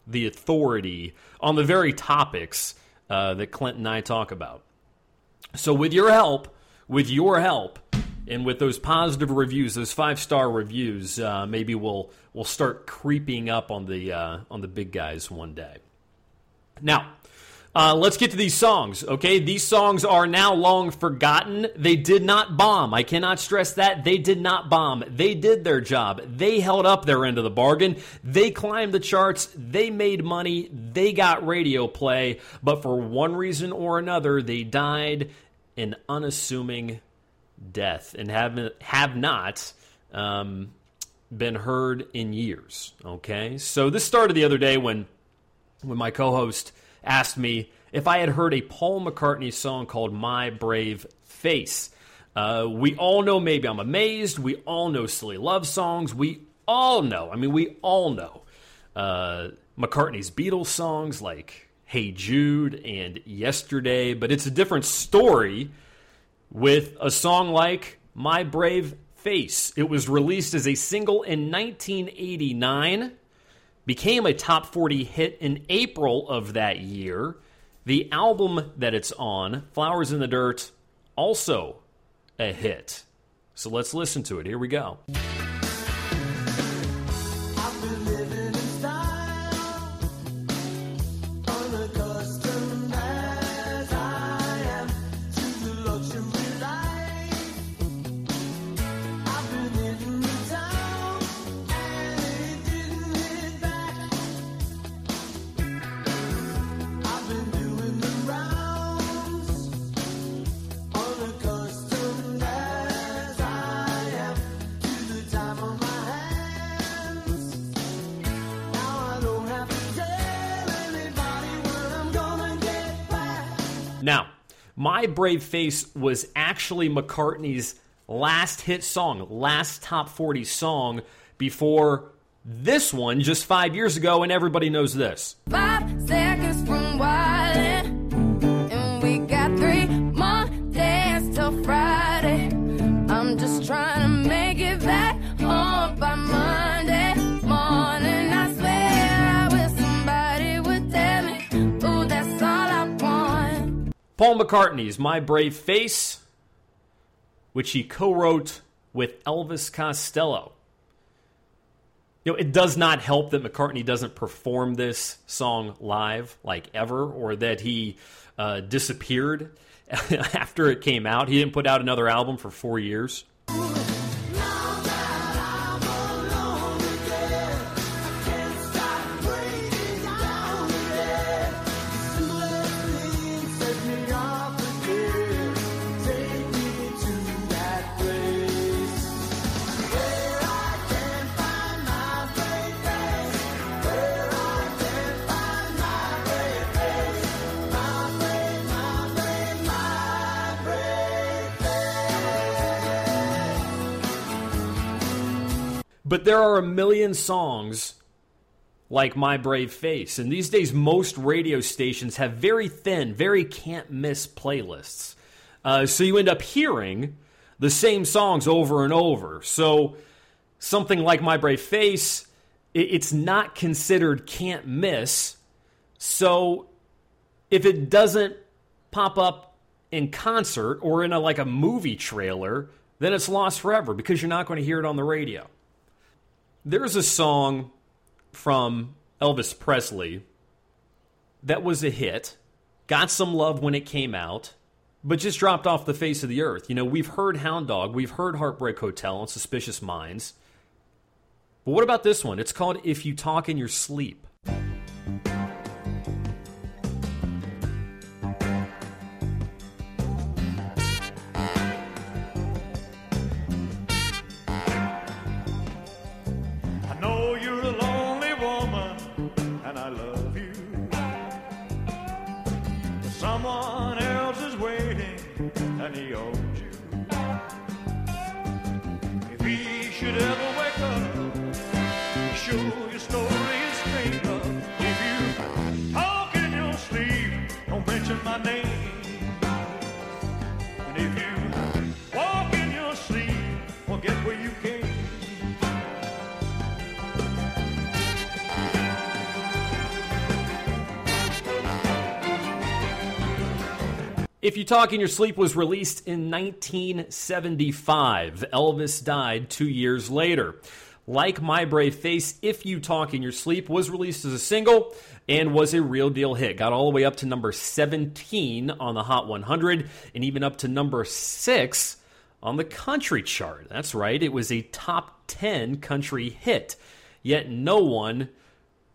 the authority on the very topics uh, that Clint and I talk about. So, with your help, with your help, and with those positive reviews, those five star reviews, uh, maybe we'll we'll start creeping up on the uh, on the big guys one day. Now, uh, let's get to these songs. Okay, these songs are now long forgotten. They did not bomb. I cannot stress that they did not bomb. They did their job. They held up their end of the bargain. They climbed the charts. They made money. They got radio play. But for one reason or another, they died an unassuming death and have have not um, been heard in years. Okay, so this started the other day when when my co-host asked me if I had heard a Paul McCartney song called "My Brave Face." Uh, we all know maybe I'm amazed. We all know silly love songs. We all know. I mean, we all know uh, McCartney's Beatles songs like "Hey Jude" and "Yesterday," but it's a different story with a song like My Brave Face. It was released as a single in 1989, became a top 40 hit in April of that year. The album that it's on, Flowers in the Dirt, also a hit. So let's listen to it. Here we go. Brave Face was actually McCartney's last hit song, last top 40 song before this one just five years ago, and everybody knows this. Five seconds from Paul McCartney's My Brave Face, which he co wrote with Elvis Costello. You know, it does not help that McCartney doesn't perform this song live, like ever, or that he uh, disappeared after it came out. He didn't put out another album for four years. But there are a million songs like My Brave Face. And these days, most radio stations have very thin, very can't miss playlists. Uh, so you end up hearing the same songs over and over. So something like My Brave Face it's not considered can't miss. So if it doesn't pop up in concert or in a, like a movie trailer, then it's lost forever because you're not going to hear it on the radio. There's a song from Elvis Presley that was a hit, got some love when it came out, but just dropped off the face of the earth. You know, we've heard Hound Dog, we've heard Heartbreak Hotel and Suspicious Minds. But what about this one? It's called If You Talk in Your Sleep. Talk in Your Sleep was released in 1975. Elvis died two years later. Like My Brave Face, If You Talk in Your Sleep was released as a single and was a real deal hit. Got all the way up to number 17 on the Hot 100 and even up to number 6 on the country chart. That's right, it was a top 10 country hit. Yet no one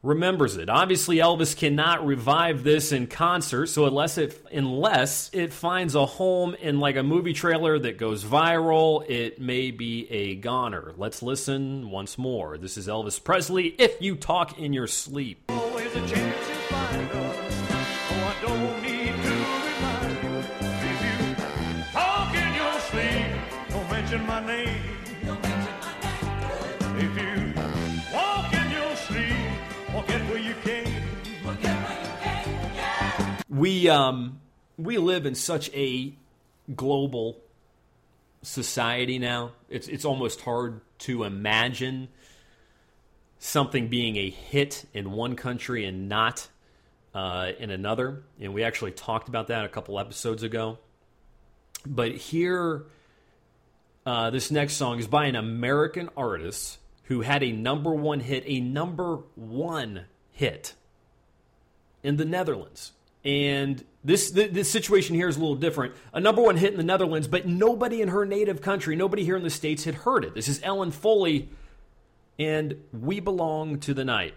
remembers it. Obviously, Elvis cannot revive this in concert, so unless it unless it finds a home in like a movie trailer that goes viral, it may be a goner. Let's listen once more. This is Elvis Presley. If you talk in your sleep. We um we live in such a global society now. It's it's almost hard to imagine something being a hit in one country and not uh, in another. And we actually talked about that a couple episodes ago. But here, uh, this next song is by an American artist who had a number one hit, a number one hit in the Netherlands. And this th- this situation here is a little different. A number one hit in the Netherlands, but nobody in her native country, nobody here in the states had heard it. This is Ellen Foley, and "We Belong to the Night."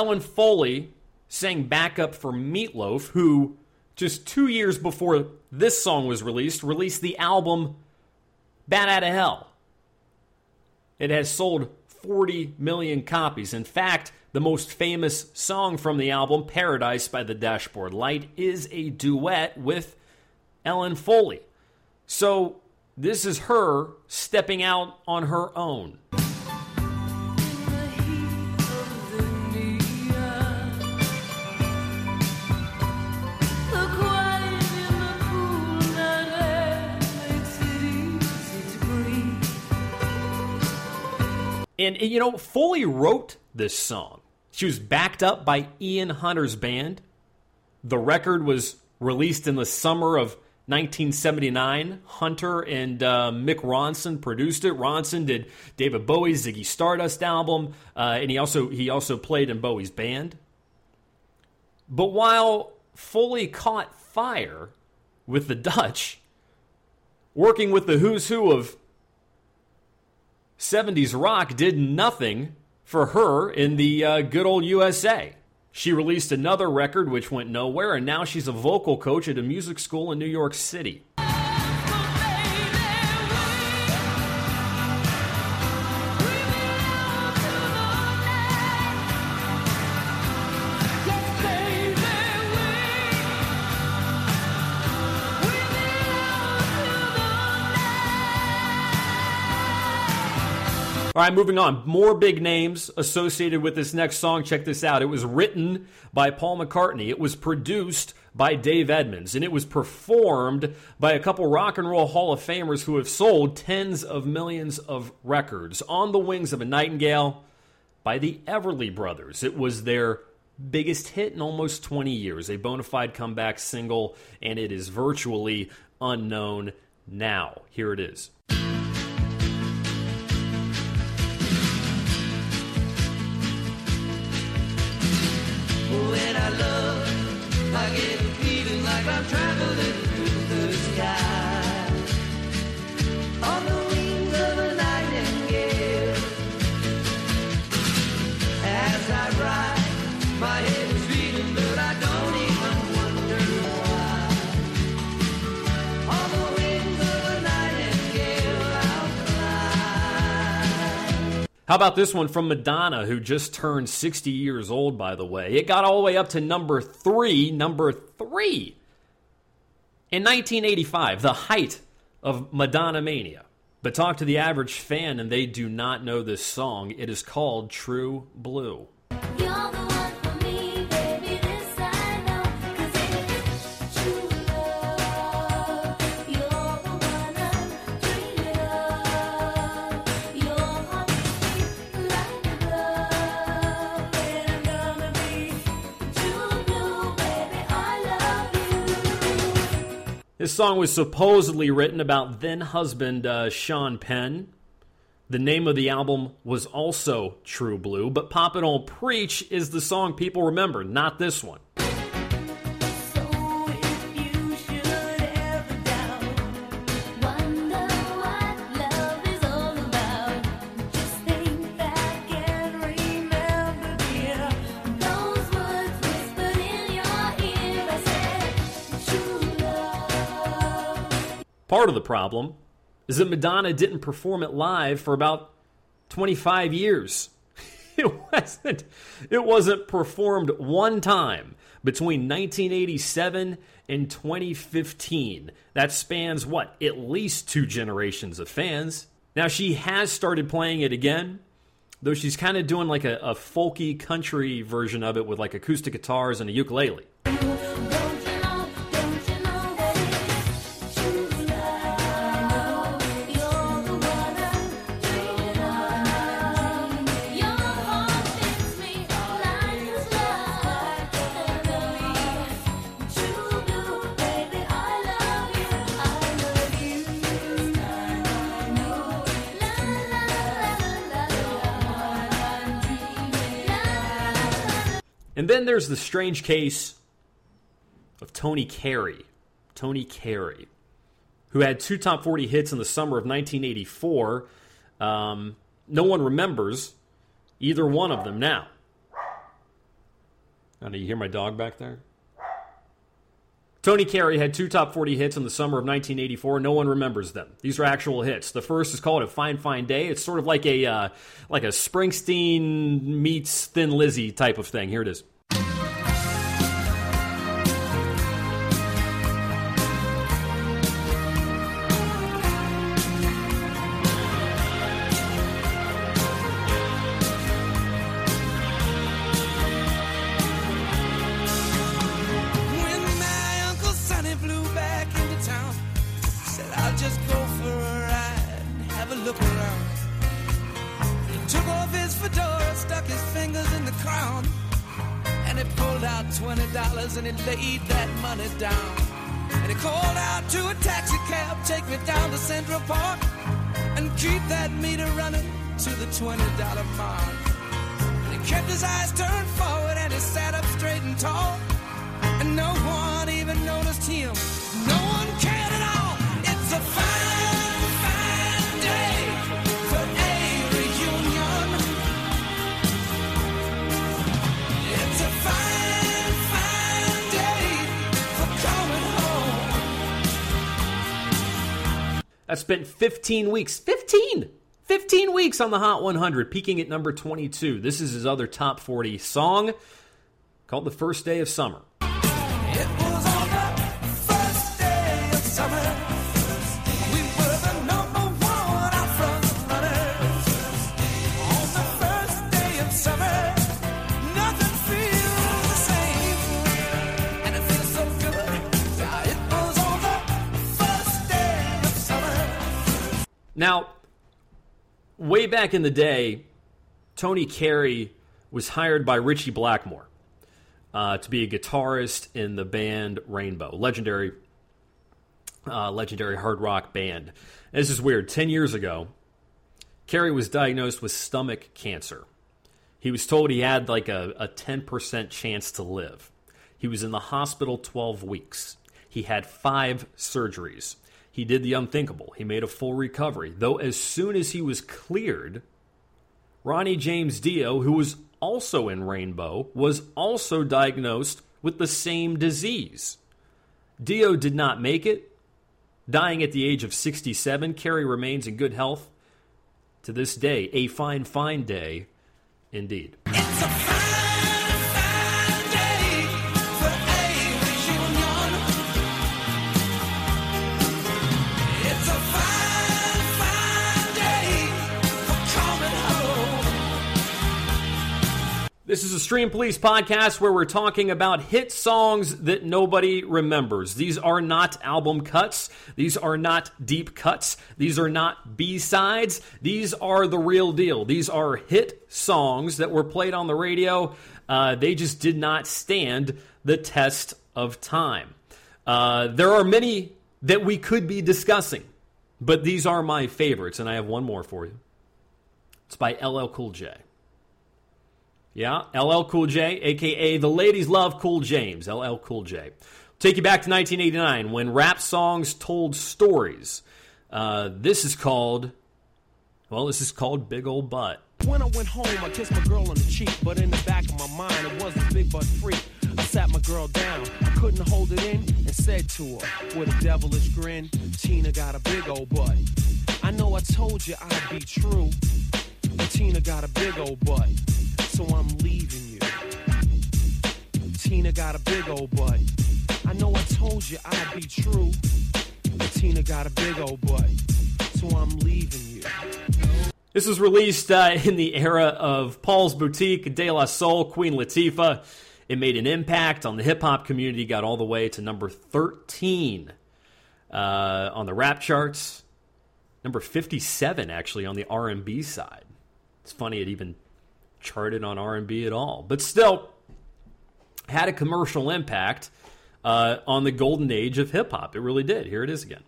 Ellen Foley sang backup for Meatloaf, who just two years before this song was released, released the album Bat Out of Hell. It has sold 40 million copies. In fact, the most famous song from the album, Paradise by the Dashboard Light, is a duet with Ellen Foley. So this is her stepping out on her own. And, and, you know, Foley wrote this song. She was backed up by Ian Hunter's band. The record was released in the summer of 1979. Hunter and uh, Mick Ronson produced it. Ronson did David Bowie's Ziggy Stardust album, uh, and he also he also played in Bowie's band. But while Foley caught fire with the Dutch, working with the who's who of 70s rock did nothing for her in the uh, good old USA. She released another record which went nowhere, and now she's a vocal coach at a music school in New York City. All right, moving on. More big names associated with this next song. Check this out. It was written by Paul McCartney. It was produced by Dave Edmunds, and it was performed by a couple rock and roll Hall of Famers who have sold tens of millions of records. On the Wings of a Nightingale by the Everly Brothers. It was their biggest hit in almost 20 years, a bona fide comeback single, and it is virtually unknown now. Here it is. How about this one from Madonna, who just turned 60 years old, by the way? It got all the way up to number three, number three. In 1985, the height of Madonna Mania. But talk to the average fan and they do not know this song. It is called True Blue. This song was supposedly written about then husband uh, Sean Penn. The name of the album was also True Blue, but Papa Don't Preach is the song people remember, not this one. Part of the problem is that Madonna didn't perform it live for about 25 years. It wasn't it wasn't performed one time between 1987 and 2015. That spans what? At least two generations of fans. Now she has started playing it again, though she's kind of doing like a, a folky country version of it with like acoustic guitars and a ukulele. And then there's the strange case of Tony Carey. Tony Carey, who had two top 40 hits in the summer of 1984. Um, no one remembers either one of them now. Now, do you hear my dog back there? Tony Carey had two top 40 hits in the summer of 1984. No one remembers them. These are actual hits. The first is called "A Fine Fine Day." It's sort of like a uh, like a Springsteen meets Thin Lizzy type of thing. Here it is. 15 weeks. 15! 15 weeks on the Hot 100, peaking at number 22. This is his other top 40 song called The First Day of Summer. Now, way back in the day, Tony Carey was hired by Ritchie Blackmore uh, to be a guitarist in the band Rainbow, legendary, uh, legendary hard rock band. And this is weird. Ten years ago, Carey was diagnosed with stomach cancer. He was told he had like a, a 10% chance to live. He was in the hospital 12 weeks. He had five surgeries. He did the unthinkable. He made a full recovery. Though, as soon as he was cleared, Ronnie James Dio, who was also in Rainbow, was also diagnosed with the same disease. Dio did not make it, dying at the age of 67. Carey remains in good health to this day. A fine, fine day indeed. This is a Stream Police podcast where we're talking about hit songs that nobody remembers. These are not album cuts. These are not deep cuts. These are not B sides. These are the real deal. These are hit songs that were played on the radio. Uh, they just did not stand the test of time. Uh, there are many that we could be discussing, but these are my favorites, and I have one more for you. It's by LL Cool J. Yeah, LL Cool J, aka the ladies love Cool James, LL Cool J. Take you back to 1989 when rap songs told stories. Uh, this is called, well, this is called Big Old Butt. When I went home, I kissed my girl on the cheek, but in the back of my mind, it was a big butt freak. I sat my girl down, I couldn't hold it in, and said to her with a devilish grin, Tina got a big old butt. I know I told you I'd be true, Tina got a big old butt, so I'm leaving you. Tina got a big old butt. I know I told you I'd be true, but Tina got a big old butt, so I'm leaving you. This was released uh, in the era of Paul's Boutique, De La Soul, Queen Latifah. It made an impact on the hip hop community, got all the way to number 13 uh, on the rap charts, number 57 actually on the R&B side. It's funny it even charted on R&B at all, but still had a commercial impact uh, on the golden age of hip hop. It really did. Here it is again.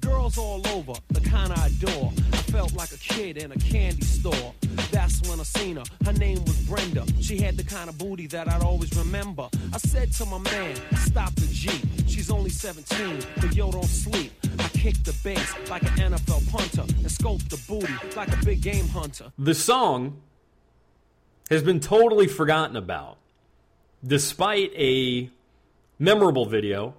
Girls all over, the kind I adore. I felt like a kid in a candy store. That's when I seen her. Her name was Brenda. She had the kind of booty that I'd always remember. I said to my man, stop the Jeep. She's only 17, but yo, don't sleep. I kicked the bass like an NFL punter and scoped the booty like a big game hunter. The song has been totally forgotten about, despite a memorable video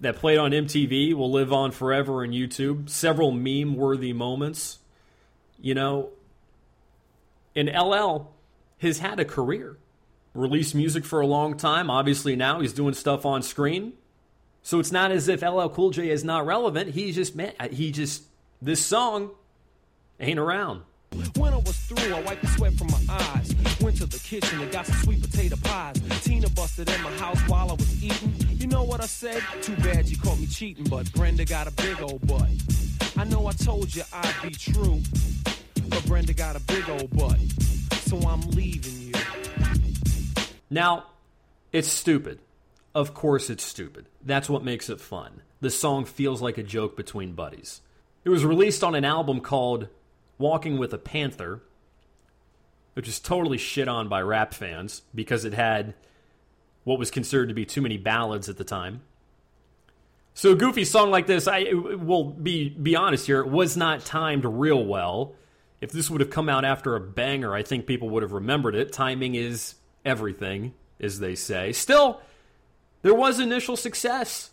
that played on MTV, will live on forever on YouTube. Several meme worthy moments. You know, and LL has had a career, released music for a long time. Obviously, now he's doing stuff on screen. So it's not as if LL Cool J is not relevant. He just, man, he just, this song ain't around. When I was through, I wiped the sweat from my eyes. Went to the kitchen and got some sweet potato pies. Tina busted in my house while I was eating. You know what I said? Too bad you caught me cheating, but Brenda got a big old butt. I know I told you I'd be true, but Brenda got a big old butt. So I'm leaving you. Now, it's stupid. Of course, it's stupid. That's what makes it fun. The song feels like a joke between buddies. It was released on an album called Walking with a Panther, which is totally shit on by rap fans because it had what was considered to be too many ballads at the time. So a goofy song like this, I will be be honest here, it was not timed real well. If this would have come out after a banger, I think people would have remembered it. Timing is everything, as they say. Still, there was initial success.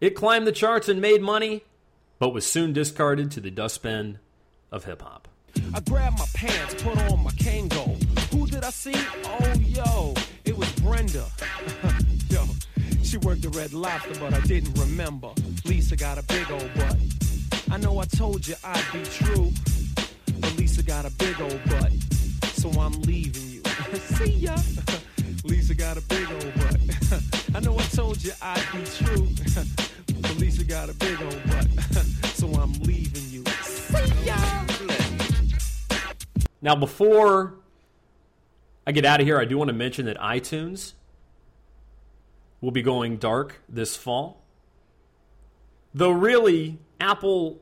It climbed the charts and made money, but was soon discarded to the dustbin of hip hop. I grabbed my pants, put on my Kangol. Who did I see? Oh, yo, it was Brenda. yo, she worked the Red Lobster, but I didn't remember. Lisa got a big old butt. I know I told you I'd be true, but Lisa got a big old butt. So I'm leaving you. See ya. Lisa got a big old butt. I know I told you I'd be true, but Lisa got a big old butt. so I'm leaving you. See ya. Now, before I get out of here, I do want to mention that iTunes will be going dark this fall. Though, really, Apple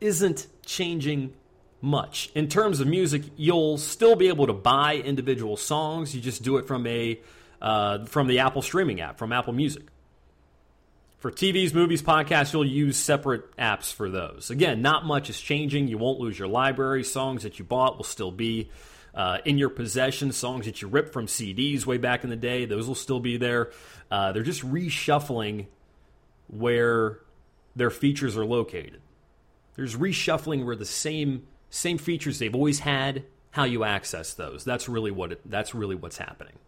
isn't changing much. In terms of music, you'll still be able to buy individual songs. You just do it from a uh, from the Apple streaming app, from Apple Music. For TVs, movies, podcasts, you'll use separate apps for those. Again, not much is changing. You won't lose your library. Songs that you bought will still be uh, in your possession. Songs that you ripped from CDs way back in the day, those will still be there. Uh, they're just reshuffling where their features are located. There's reshuffling where the same same features they've always had, how you access those. That's really what it, that's really what's happening.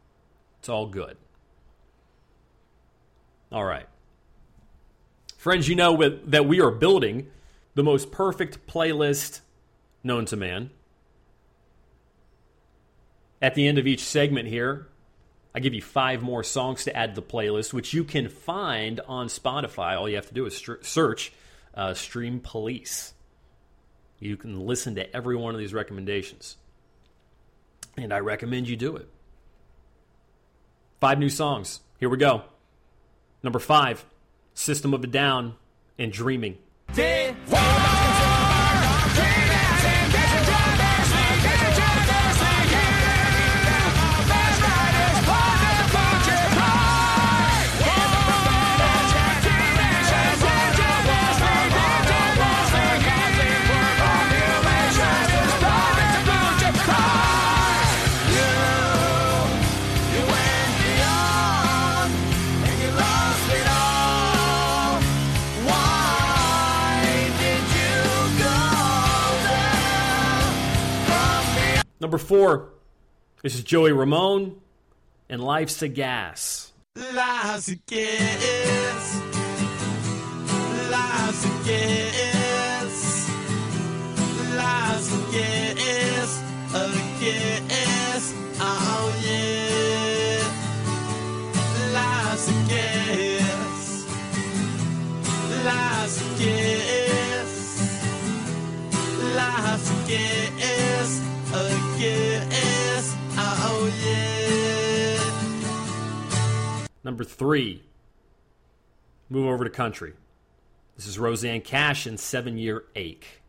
It's all good. All right. Friends, you know with, that we are building the most perfect playlist known to man. At the end of each segment here, I give you five more songs to add to the playlist, which you can find on Spotify. All you have to do is str- search uh, Stream Police. You can listen to every one of these recommendations. And I recommend you do it. Five new songs. Here we go. Number five System of a Down and Dreaming. Number four, this is Joey Ramone and Life's a Gas. Life's a gas. Life's a gas. Life's a gas. A gas. Oh yeah. Life's a gas. Life's a gas. Life's a gas. Gas. Oh yeah. Number three, move over to country. This is Rosanne Cash and Seven Year Ache.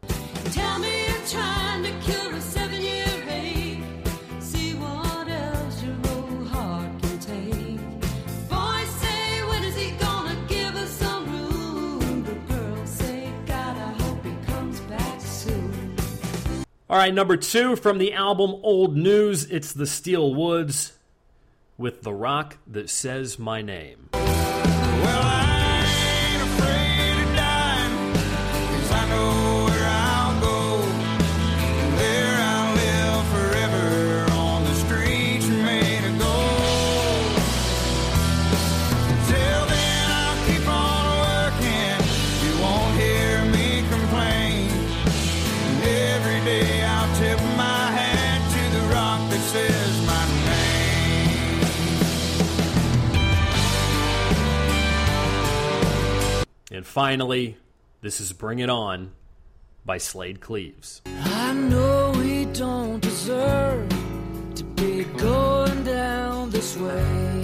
All right, number two from the album Old News, it's the Steel Woods with The Rock That Says My Name. And finally, this is Bring It On by Slaid Cleaves. I know we don't deserve to be going down this way.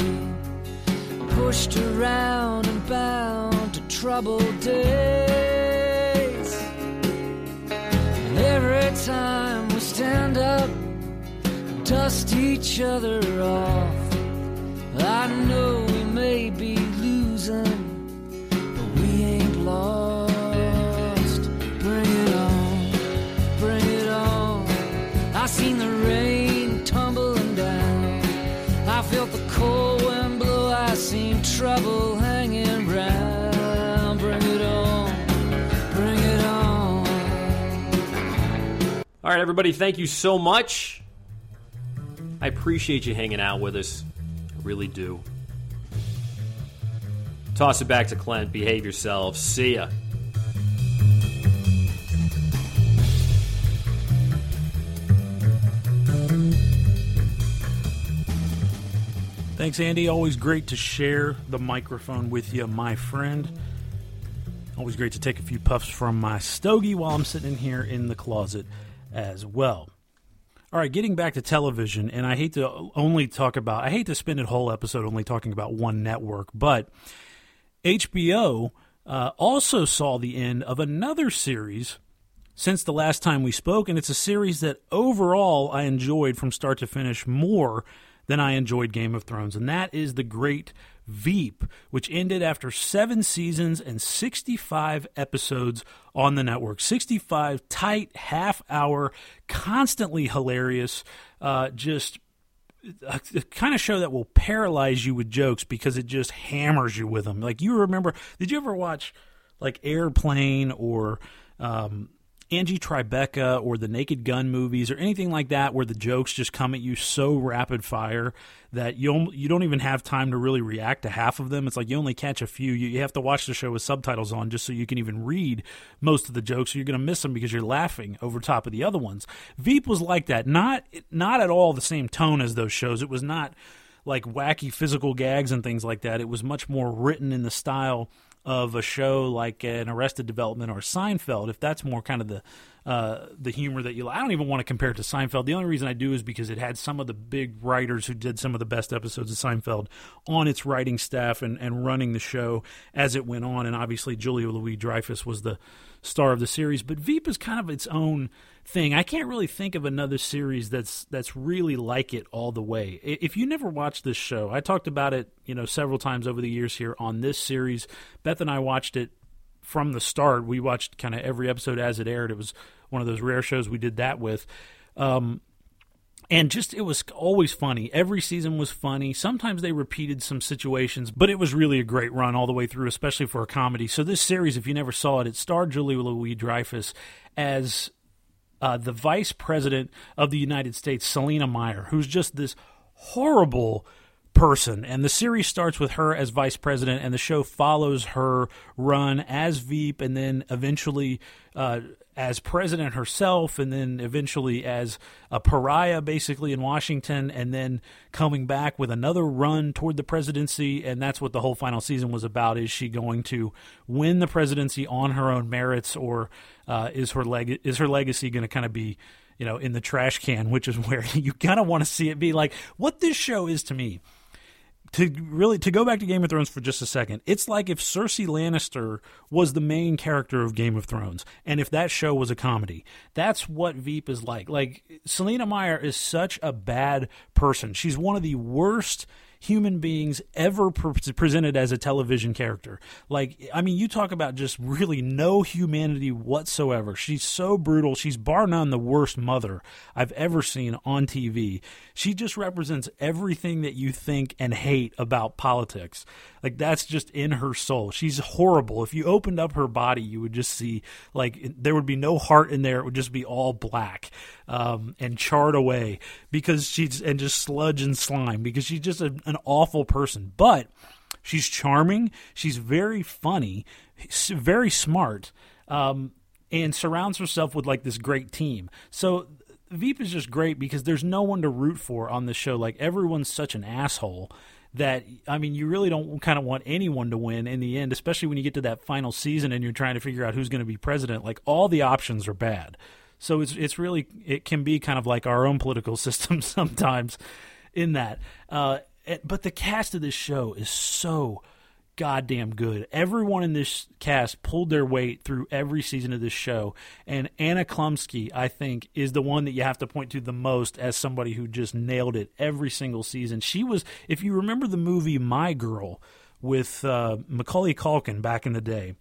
Pushed around and bound to troubled days. And every time we stand up, dust each other off. know we may be losing, lost. Bring it on, bring it on. I seen the rain tumbling down. I felt the cold wind blow. I seen trouble hanging round. Bring it on, bring it on. All right, everybody, thank you so much. I appreciate you hanging out with us. I really do. Toss it back to Clint. Behave yourselves. See ya. Thanks, Andy. Always great to share the microphone with you, my friend. Always great to take a few puffs from my stogie while I'm sitting in here in the closet as well. All right, getting back to television, and I hate to only talk about, I hate to spend a whole episode only talking about one network, but HBO uh, also saw the end of another series since the last time we spoke, and it's a series that overall I enjoyed from start to finish more than I enjoyed Game of Thrones, and that is The Great Veep, which ended after seven seasons and 65 episodes on the network. 65 tight, half hour, constantly hilarious, uh, just a, a kind of show that will paralyze you with jokes because it just hammers you with them. Like you remember, did you ever watch like Airplane or um, Angie Tribeca or the Naked Gun movies or anything like that where the jokes just come at you so rapid fire that you you don't even have time to really react to half of them. It's like you only catch a few. You, you have to watch the show with subtitles on just so you can even read most of the jokes. So you're going to miss them because you're laughing over top of the other ones. Veep was like that. Not not at all the same tone as those shows. It was not like wacky physical gags and things like that. It was much more written in the style of a show like an Arrested Development or Seinfeld, if that's more kind of the uh, the humor that you. I don't even want to compare it to Seinfeld. The only reason I do is because it had some of the big writers who did some of the best episodes of Seinfeld on its writing staff and, and running the show as it went on. And obviously, Julia Louis Dreyfus was the star of the series. But Veep is kind of its own thing. I can't really think of another series that's that's really like it all the way. If you never watched this show, I talked about it, you know, several times over the years here on this series. Beth and I watched it from the start. We watched kind of every episode as it aired. It was one of those rare shows we did that with. Um, and just it was always funny. Every season was funny. Sometimes they repeated some situations, but it was really a great run all the way through, especially for a comedy. So this series, if you never saw it, it starred Julie Louis Dreyfus as uh, the vice president of the United States, Selina Meyer, who's just this horrible person. And the series starts with her as vice president, and the show follows her run as Veep, and then eventually uh, as president herself, and then eventually as a pariah, basically in Washington, and then coming back with another run toward the presidency. And that's what the whole final season was about: is she going to win the presidency on her own merits, or uh, is her leg is her legacy going to kind of be you know in the trash can, which is where you kind of want to see it be like what this show is to me to really to go back to Game of Thrones for just a second, it's like if Cersei Lannister was the main character of Game of Thrones, and if that show was a comedy. That's what Veep is like. Like Selina Meyer is such a bad person. She's one of the worst human beings ever pre- presented as a television character. Like, I mean, you talk about just really no humanity whatsoever. She's so brutal. She's bar none the worst mother I've ever seen on TV. She just represents everything that you think and hate about politics. Like, that's just in her soul. She's horrible. If you opened up her body, you would just see, like, there would be no heart in there. It would just be all black um, and charred away because she's, and just sludge and slime because she's just a, an awful person. But she's charming. She's very funny, very smart, um, and surrounds herself with like this great team. So Veep is just great because there's no one to root for on the show. Like everyone's such an asshole that I mean, you really don't kind of want anyone to win in the end, especially when you get to that final season and you're trying to figure out who's going to be president. Like all the options are bad. So it's it's really it can be kind of like our own political system sometimes in that. Uh, but the cast of this show is so goddamn good. Everyone in this cast pulled their weight through every season of this show, and Anna Chlumsky, I think, is the one that you have to point to the most as somebody who just nailed it every single season. She was, if you remember the movie My Girl with uh, Macaulay Culkin back in the day,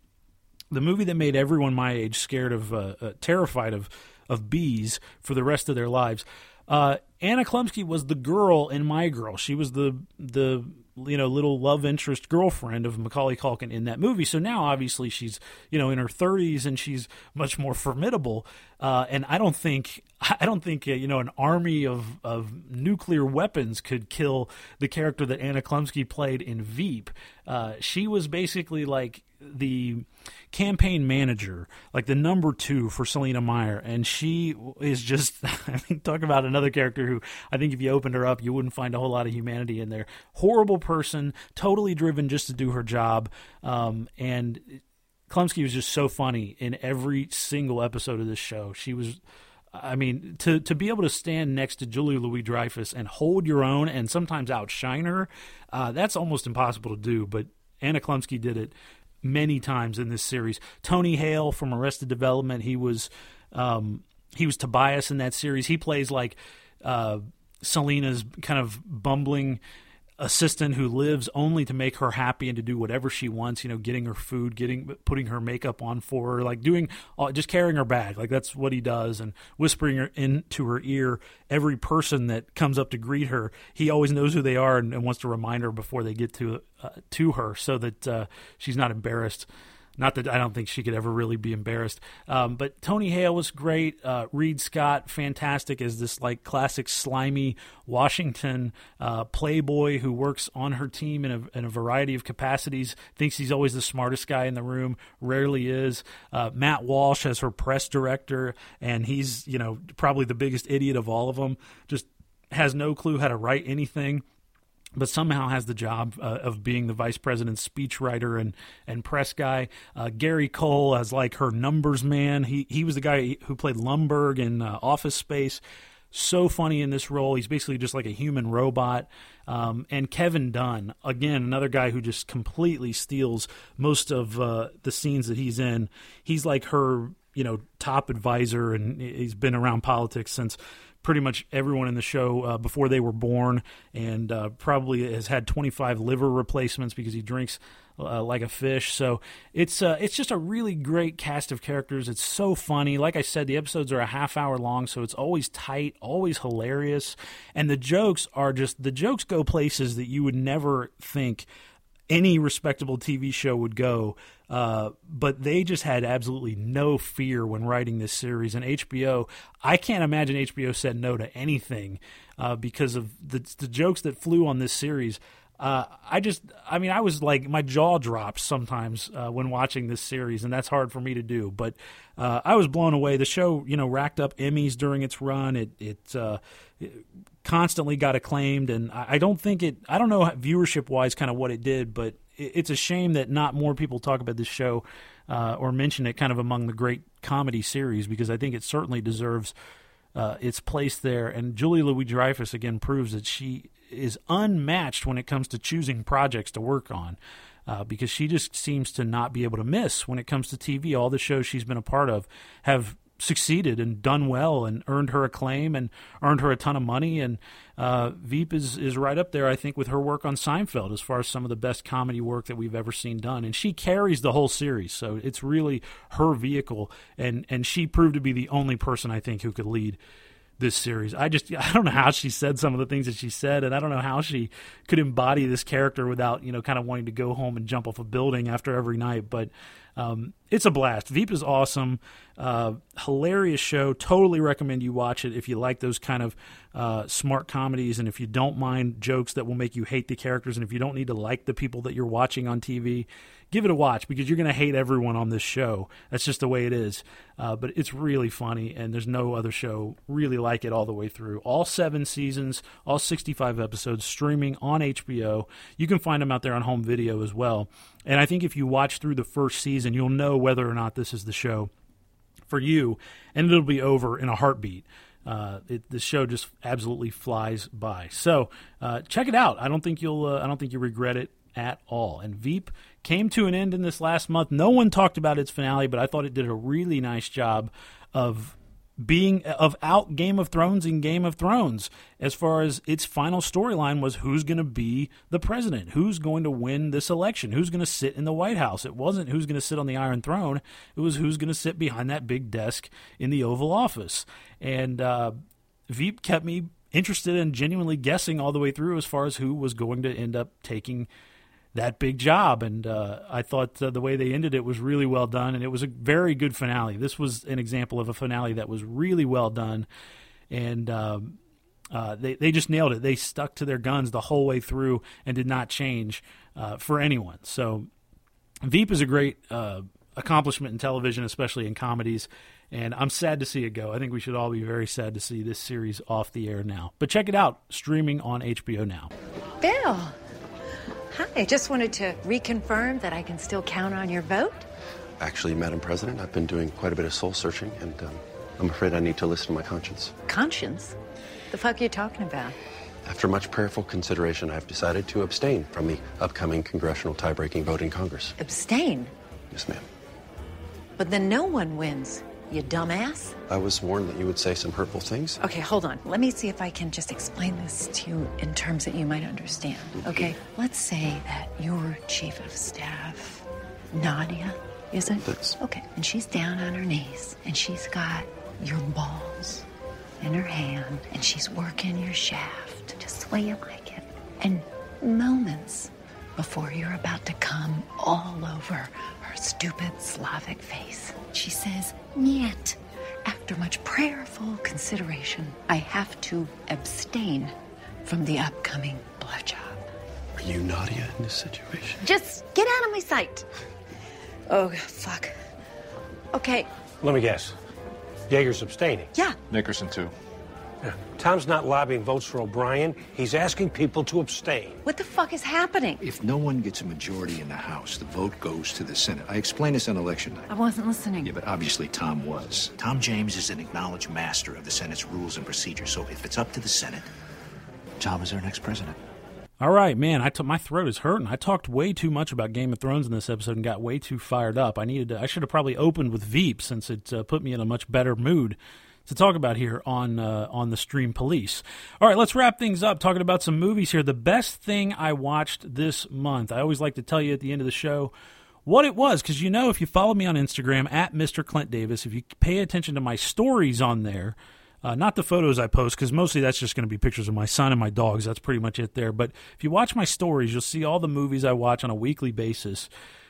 the movie that made everyone my age scared of, uh, uh, terrified of, of bees for the rest of their lives. Uh, Anna Chlumsky was the girl in My Girl. She was the the you know little love interest girlfriend of Macaulay Culkin in that movie. So now obviously she's you know in her 30s and she's much more formidable. Uh, and I don't think I don't think uh, you know an army of of nuclear weapons could kill the character that Anna Chlumsky played in Veep. Uh, she was basically like the campaign manager, like the number two for Selina Meyer, and she is just I mean, talk about another character who I think if you opened her up, you wouldn't find a whole lot of humanity in there. Horrible person, totally driven just to do her job, um, and Chlumsky was just so funny in every single episode of this show. She was. I mean, to to be able to stand next to Julie Louis Dreyfus and hold your own and sometimes outshine her, uh, that's almost impossible to do. But Anna Chlumsky did it many times in this series. Tony Hale from Arrested Development, he was um, he was Tobias in that series. He plays like uh, Selina's kind of bumbling assistant who lives only to make her happy and to do whatever she wants. You know, getting her food, getting putting her makeup on for her, like doing uh, just carrying her bag. Like that's what he does, and whispering her into her ear every person that comes up to greet her. He always knows who they are and, and wants to remind her before they get to uh, to her, so that uh, she's not embarrassed. Not that I don't think she could ever really be embarrassed. Um, but Tony Hale was great. Uh, Reid Scott, fantastic as this like classic slimy Washington uh, playboy who works on her team in a, in a, variety of capacities. Thinks he's always the smartest guy in the room. Rarely is. Uh, Matt Walsh as her press director, and he's you know probably the biggest idiot of all of them. Just has no clue how to write anything but somehow has the job uh, of being the vice president's speechwriter and, and press guy. Uh, Gary Cole as like her numbers man. He he was the guy who played Lumbergh in uh, Office Space. So funny in this role. He's basically just like a human robot. Um, and Kevin Dunn, again, another guy who just completely steals most of uh, the scenes that he's in. He's like her, you know, top advisor, and he's been around politics since pretty much everyone in the show uh, before they were born, and uh, probably has had 25 liver replacements because he drinks uh, like a fish. So it's uh, it's just a really great cast of characters. It's so funny. Like I said, the episodes are a half hour long, so it's always tight, always hilarious, and the jokes are just the jokes go places that you would never think any respectable TV show would go. Uh, but they just had absolutely no fear when writing this series. And HBO, I can't imagine HBO said no to anything uh, because of the, the jokes that flew on this series. Uh, I just, I mean, I was like, my jaw drops sometimes uh, when watching this series, and that's hard for me to do. But uh, I was blown away. The show, you know, racked up Emmys during its run. It, it, uh, it constantly got acclaimed, and I, I don't think it, I don't know viewership wise, kind of what it did, but it's a shame that not more people talk about this show uh, or mention it kind of among the great comedy series because I think it certainly deserves. Uh, its place there. And Julie Louis Dreyfus again proves that she is unmatched when it comes to choosing projects to work on. Uh, because she just seems to not be able to miss when it comes to TV. All the shows she's been a part of have succeeded and done well and earned her acclaim and earned her a ton of money. And uh, Veep is, is right up there, I think, with her work on Seinfeld as far as some of the best comedy work that we've ever seen done. And she carries the whole series, so it's really her vehicle. And, and she proved to be the only person, I think, who could lead this series. I just I don't know how she said some of the things that she said, and I don't know how she could embody this character without you know kind of wanting to go home and jump off a building after every night. But um, it's a blast. Veep is awesome, uh, hilarious show. Totally recommend you watch it if you like those kind of uh, smart comedies, and if you don't mind jokes that will make you hate the characters, and if you don't need to like the people that you're watching on TV give it a watch because you're going to hate everyone on this show. That's just the way it is. Uh, but it's really funny, and there's no other show really like it all the way through. All seven seasons, all 65 episodes, streaming on HBO. You can find them out there on home video as well. And I think if you watch through the first season, you'll know whether or not this is the show for you, and it'll be over in a heartbeat. Uh, the show just absolutely flies by. So uh, check it out. I don't think you'll. Uh, I don't think you regret it at all. And Veep came to an end in this last month. No one talked about its finale, but I thought it did a really nice job of being of out Game of Thrones in Game of Thrones as far as its final storyline was who's going to be the president, who's going to win this election, who's going to sit in the White House. It wasn't who's going to sit on the Iron Throne, it was who's going to sit behind that big desk in the Oval Office. And uh, Veep kept me interested and genuinely guessing all the way through as far as who was going to end up taking that big job. And uh, I thought uh, the way they ended it was really well done, and it was a very good finale. This was an example of a finale that was really well done, and um, uh, they they just nailed it. They stuck to their guns the whole way through and did not change uh, for anyone. So Veep is a great uh, accomplishment in television, especially in comedies. And I'm sad to see it go. I think we should all be very sad to see this series off the air now. But check it out, streaming on HBO now. Bill. Hi, just wanted to reconfirm that I can still count on your vote. Actually, Madam President, I've been doing quite a bit of soul searching, and um, I'm afraid I need to listen to my conscience. Conscience? The fuck are you talking about? After much prayerful consideration, I've decided to abstain from the upcoming congressional tie-breaking vote in Congress. Abstain? Yes, ma'am. But then no one wins, you dumbass. I was warned that you would say some hurtful things. Okay, hold on. Let me see if I can just explain this to you in terms that you might understand. Okay, let's say that your chief of staff, Nadia, is it? That's- Okay, and she's down on her knees, and she's got your balls in her hand, and she's working your shaft just the way you like it. And moments before you're about to come all over her stupid Slavic face, she says, Niet. After much prayerful consideration, I have to abstain from the upcoming blowjob. Are you Nadia in this situation? Just get out of my sight. Oh, fuck. Okay, Let me guess. Jaeger's abstaining. yeah. Nickerson, too. Tom's not lobbying votes for O'Brien. He's asking people to abstain. What the fuck is happening? If no one gets a majority in the House, the vote goes to the Senate. I explained this on election night. I wasn't listening. Yeah, but obviously Tom was. Tom James is an acknowledged master of the Senate's rules and procedures, so if it's up to the Senate, Tom is our next president. All right, man. I t- my throat is hurting. I talked way too much about Game of Thrones in this episode and got way too fired up. I needed to. I should have probably opened with Veep since it uh, put me in a much better mood to talk about here on uh, on the Stream Police. All right, let's wrap things up talking about some movies here. The best thing I watched this month. I always like to tell you at the end of the show what it was because you know if you follow me on Instagram at Mr. Clint Davis, if you pay attention to my stories on there. Uh, not the photos I post because mostly that's just going to be pictures of my son and my dogs. That's pretty much it there. But if you watch my stories, you'll see all the movies I watch on a weekly basis.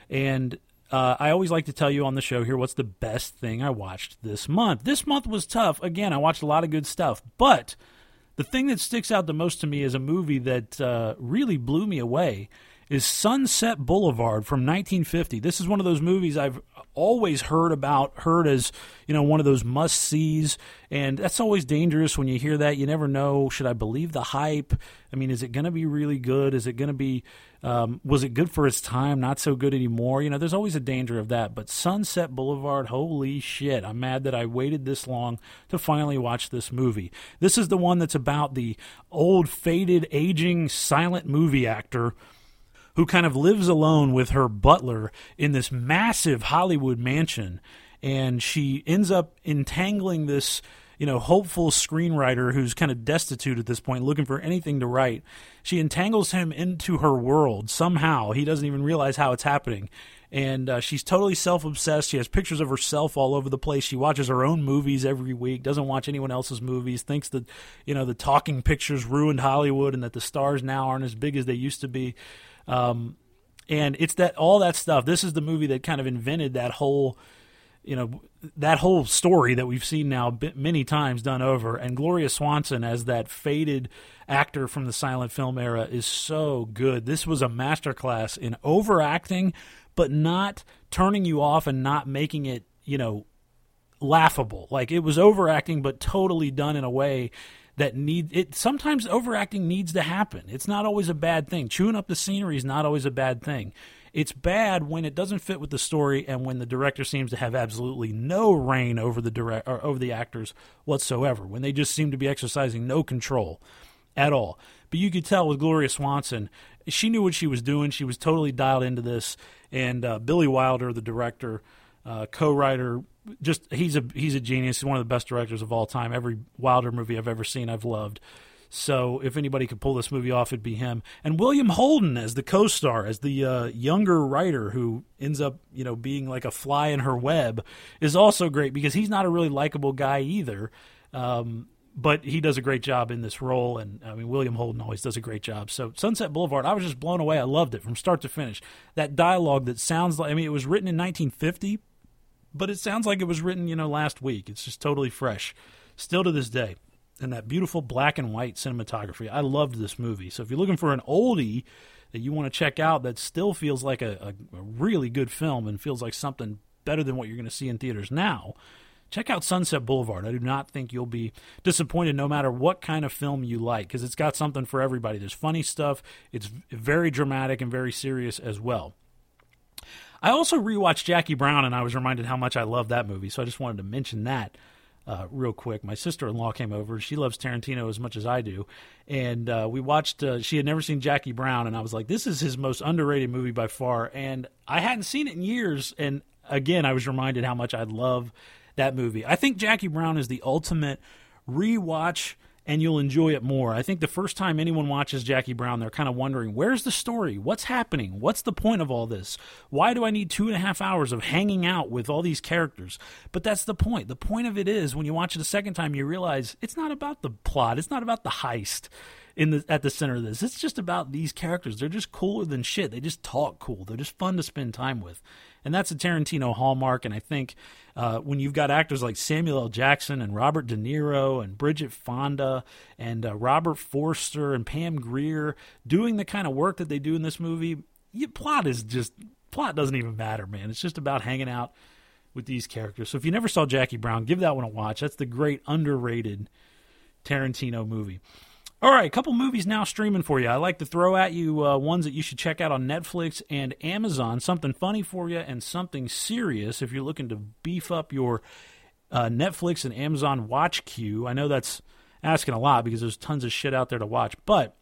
And uh, I always like to tell you on the show here what's the best thing I watched this month. This month was tough. Again, I watched a lot of good stuff, but the thing that sticks out the most to me is a movie that uh, really blew me away. Is Sunset Boulevard from 1950. This is one of those movies I've always heard about, heard as you know one of those must sees, and that's always dangerous when you hear that. You never know. Should I believe the hype? I mean, is it going to be really good? Is it going to be? Um, was it good for its time? Not so good anymore. You know, there's always a danger of that. But Sunset Boulevard, holy shit! I'm mad that I waited this long to finally watch this movie. This is the one that's about the old, faded, aging, silent movie actor who kind of lives alone with her butler in this massive Hollywood mansion. And she ends up entangling this, you know, hopeful screenwriter who's kind of destitute at this point, looking for anything to write. She entangles him into her world somehow. He doesn't even realize how it's happening. And uh, she's totally self obsessed. She has pictures of herself all over the place. She watches her own movies every week, doesn't watch anyone else's movies, thinks that, you know, the talking pictures ruined Hollywood and that the stars now aren't as big as they used to be. Um, and it's that all that stuff. This is the movie that kind of invented that whole, you know, that whole story that we've seen now many times done over. And Gloria Swanson as that faded actor from the silent film era is so good. This was a masterclass in overacting, but not turning you off and not making it, you know, laughable. Like it was overacting, but totally done in a way that need it sometimes overacting needs to happen it's not always a bad thing chewing up the scenery is not always a bad thing it's bad when it doesn't fit with the story and when the director seems to have absolutely no rein over the direct or over the actors whatsoever when they just seem to be exercising no control at all but you could tell with Gloria Swanson, she knew what she was doing. She was totally dialed into this. And uh, Billy Wilder, the director, uh, co-writer, just he's a he's a genius. He's one of the best directors of all time. Every Wilder movie I've ever seen, I've loved. So if anybody could pull this movie off, it'd be him. And William Holden as the co-star, as the uh, younger writer who ends up, you know, being like a fly in her web, is also great because he's not a really likable guy either. Um, but he does a great job in this role, and I mean William Holden always does a great job. So Sunset Boulevard, I was just blown away. I loved it from start to finish. That dialogue that sounds like I mean it was written in 1950, but it sounds like it was written you know last week. It's just totally fresh, still to this day and that beautiful black and white cinematography. I loved this movie. So if you're looking for an oldie that you want to check out that still feels like a, a, a really good film and feels like something better than what you're going to see in theaters now, check out Sunset Boulevard. I do not think you'll be disappointed no matter what kind of film you like because it's got something for everybody. There's funny stuff, it's very dramatic and very serious as well. I also rewatched Jackie Brown and I was reminded how much I love that movie, so I just wanted to mention that uh, real quick. My sister in law came over. She loves Tarantino as much as I do. And uh, we watched, uh, she had never seen Jackie Brown. And I was like, this is his most underrated movie by far. And I hadn't seen it in years. And again, I was reminded how much I love that movie. I think Jackie Brown is the ultimate rewatch and you'll enjoy it more. I think the first time anyone watches Jackie Brown, they're kind of wondering, where's the story? What's happening? What's the point of all this? Why do I need two and a half hours of hanging out with all these characters? But that's the point. The point of it is when you watch it a second time, you realize it's not about the plot, it's not about the heist in the at the center of this. It's just about these characters. They're just cooler than shit. They just talk cool. They're just fun to spend time with and that's a Tarantino hallmark. And I think uh, when you've got actors like Samuel L. Jackson and Robert De Niro and Bridget Fonda and uh, Robert Forster and Pam Grier doing the kind of work that they do in this movie, plot is just plot doesn't even matter, man. It's just about hanging out with these characters. So if you never saw Jackie Brown, give that one a watch. That's the great underrated Tarantino movie. All right, a couple movies now streaming for you. I like to throw at you uh, ones that you should check out on Netflix and Amazon. Something funny for you and something serious if you're looking to beef up your uh, Netflix and Amazon watch queue. I know that's asking a lot because there's tons of shit out there to watch, but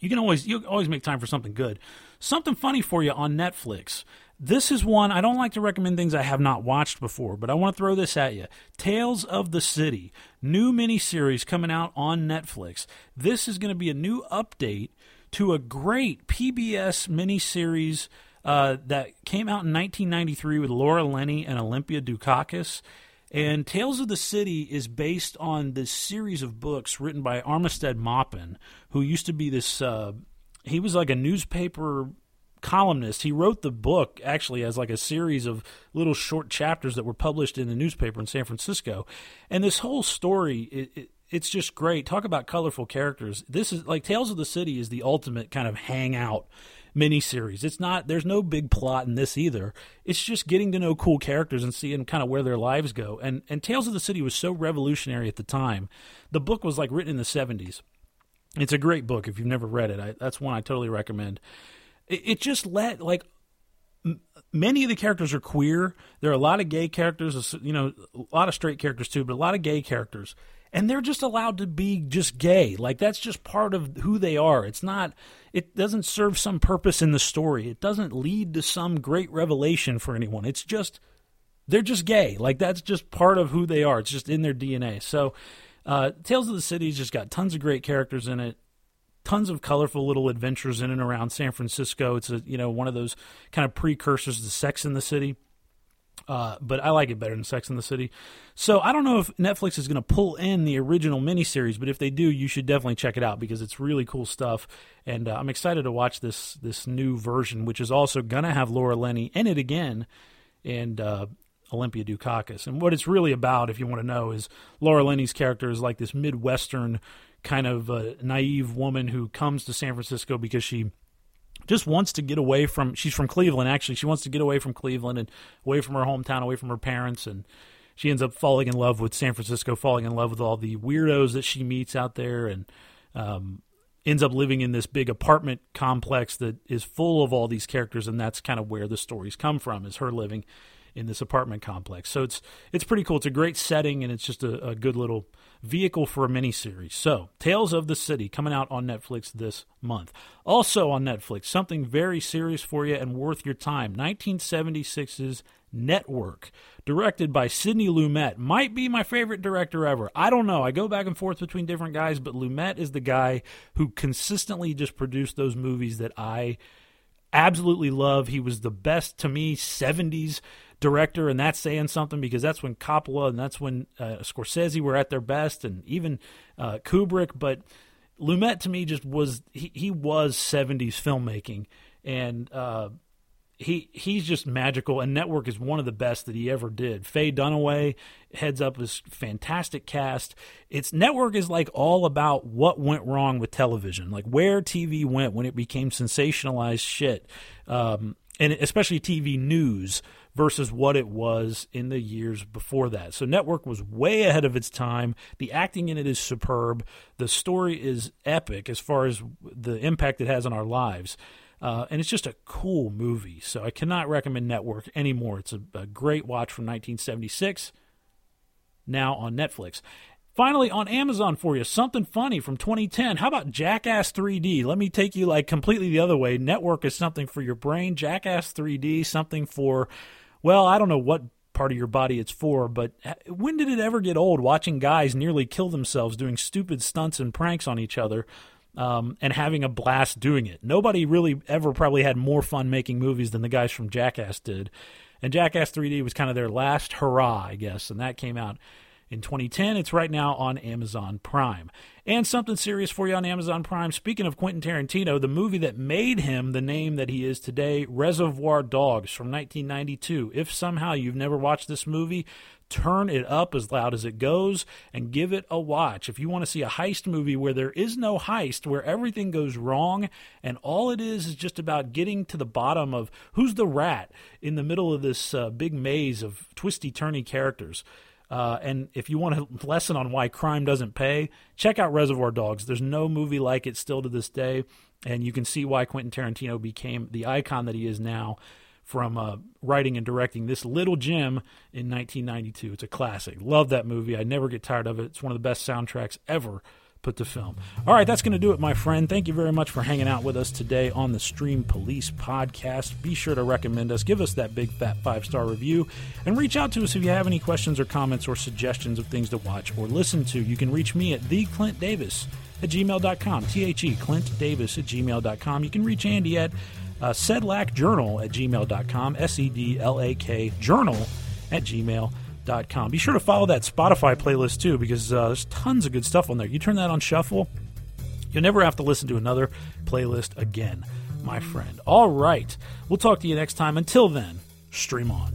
you can always you always make time for something good. Something funny for you on Netflix. This is one I don't like to recommend things I have not watched before, but I want to throw this at you. Tales of the City, new miniseries coming out on Netflix. This is going to be a new update to a great PBS miniseries uh, that came out in 1993 with Laura Linney and Olympia Dukakis. And Tales of the City is based on this series of books written by Armistead Maupin, who used to be this. Uh, he was like a newspaper columnist. He wrote the book actually as like a series of little short chapters that were published in the newspaper in San Francisco. And this whole story, it, it, it's just great. Talk about colorful characters. This is like Tales of the City is the ultimate kind of hangout miniseries. It's not there's no big plot in this either. It's just getting to know cool characters and seeing kind of where their lives go. And and Tales of the City was so revolutionary at the time. The book was like written in the 70s. It's a great book if you've never read it. I, that's one I totally recommend it, it just let like m- many of the characters are queer. There are a lot of gay characters, you know, a lot of straight characters too, but a lot of gay characters. And they're just allowed to be just gay. Like that's just part of who they are. It's not it doesn't serve some purpose in the story. It doesn't lead to some great revelation for anyone. It's just they're just gay. Like that's just part of who they are. It's just in their DNA. So uh, Tales of the City's just got tons of great characters in it tons of colorful little adventures in and around San Francisco. It's a you know one of those kind of precursors to Sex in the City. Uh, but I like it better than Sex in the City. So I don't know if Netflix is going to pull in the original miniseries, but if they do, you should definitely check it out because it's really cool stuff. And uh, I'm excited to watch this this new version, which is also going to have Laura Linney in it again, and uh, Olympia Dukakis. And what it's really about, if you want to know, is Laura Linney's character is like this Midwestern kind of a naive woman who comes to San Francisco because she just wants to get away from she's from Cleveland actually she wants to get away from Cleveland and away from her hometown away from her parents and she ends up falling in love with San Francisco falling in love with all the weirdos that she meets out there and um, ends up living in this big apartment complex that is full of all these characters and that's kind of where the stories come from is her living in this apartment complex. So it's it's pretty cool. It's a great setting, and it's just a, a good little vehicle for a miniseries. So, Tales of the City coming out on Netflix this month. Also on Netflix, something very serious for you and worth your time 1976's Network, directed by Sidney Lumet. Might be my favorite director ever. I don't know. I go back and forth between different guys, but Lumet is the guy who consistently just produced those movies that I absolutely love. He was the best to me 70s director, and that's saying something because that's when Coppola and that's when uh, Scorsese were at their best, and even uh, Kubrick. But Lumet to me just was he, he was 70s filmmaking, and uh, he he's just magical. And Network is one of the best that he ever did. Faye Dunaway heads up this fantastic cast. It's Network is like all about what went wrong with television, like where TV went when it became sensationalized shit, um, and especially TV news versus what it was in the years before that. So Network was way ahead of its time. The acting in it is superb. The story is epic as far as the impact it has on our lives. Uh, and it's just a cool movie. So I cannot recommend Network anymore. It's a, a great watch from 1976, now on Netflix. Finally, on Amazon for you, something funny from 2010. How about Jackass 3D? Let me take you like completely the other way. Network is something for your brain. Jackass 3D, something for well, I don't know what part of your body it's for, but when did it ever get old watching guys nearly kill themselves doing stupid stunts and pranks on each other um, and having a blast doing it? Nobody really ever probably had more fun making movies than the guys from Jackass did. And Jackass 3D was kind of their last hurrah, I guess, and that came out in 2010. It's right now on Amazon Prime. And something serious for you on Amazon Prime. Speaking of Quentin Tarantino, the movie that made him the name that he is today, Reservoir Dogs from 1992. If somehow you've never watched this movie, turn it up as loud as it goes and give it a watch. If you want to see a heist movie where there is no heist, where everything goes wrong and all it is is just about getting to the bottom of who's the rat in the middle of this uh, big maze of twisty turny characters. Uh, and if you want a lesson on why crime doesn't pay, check out Reservoir Dogs. There's no movie like it still to this day, and you can see why Quentin Tarantino became the icon that he is now from uh, writing and directing this little gem in 1992. It's a classic. Love that movie. I never get tired of it. It's one of the best soundtracks ever put to film. All right, that's going to do it, my friend. Thank you very much for hanging out with us today on the Stream Police podcast. Be sure to recommend us, give us that big fat five star review, and reach out to us if you have any questions or comments or suggestions of things to watch or listen to. You can reach me at the Clint Davis at gmail.com, T H E Clint Davis at gmail.com. You can reach Andy at uh, sedlakjournal at gmail.com, S E D L A K journal at gmail.com Be sure to follow that Spotify playlist too, because uh, there's tons of good stuff on there. You turn that on shuffle, you'll never have to listen to another playlist again, my friend. All right, we'll talk to you next time. Until then, stream on.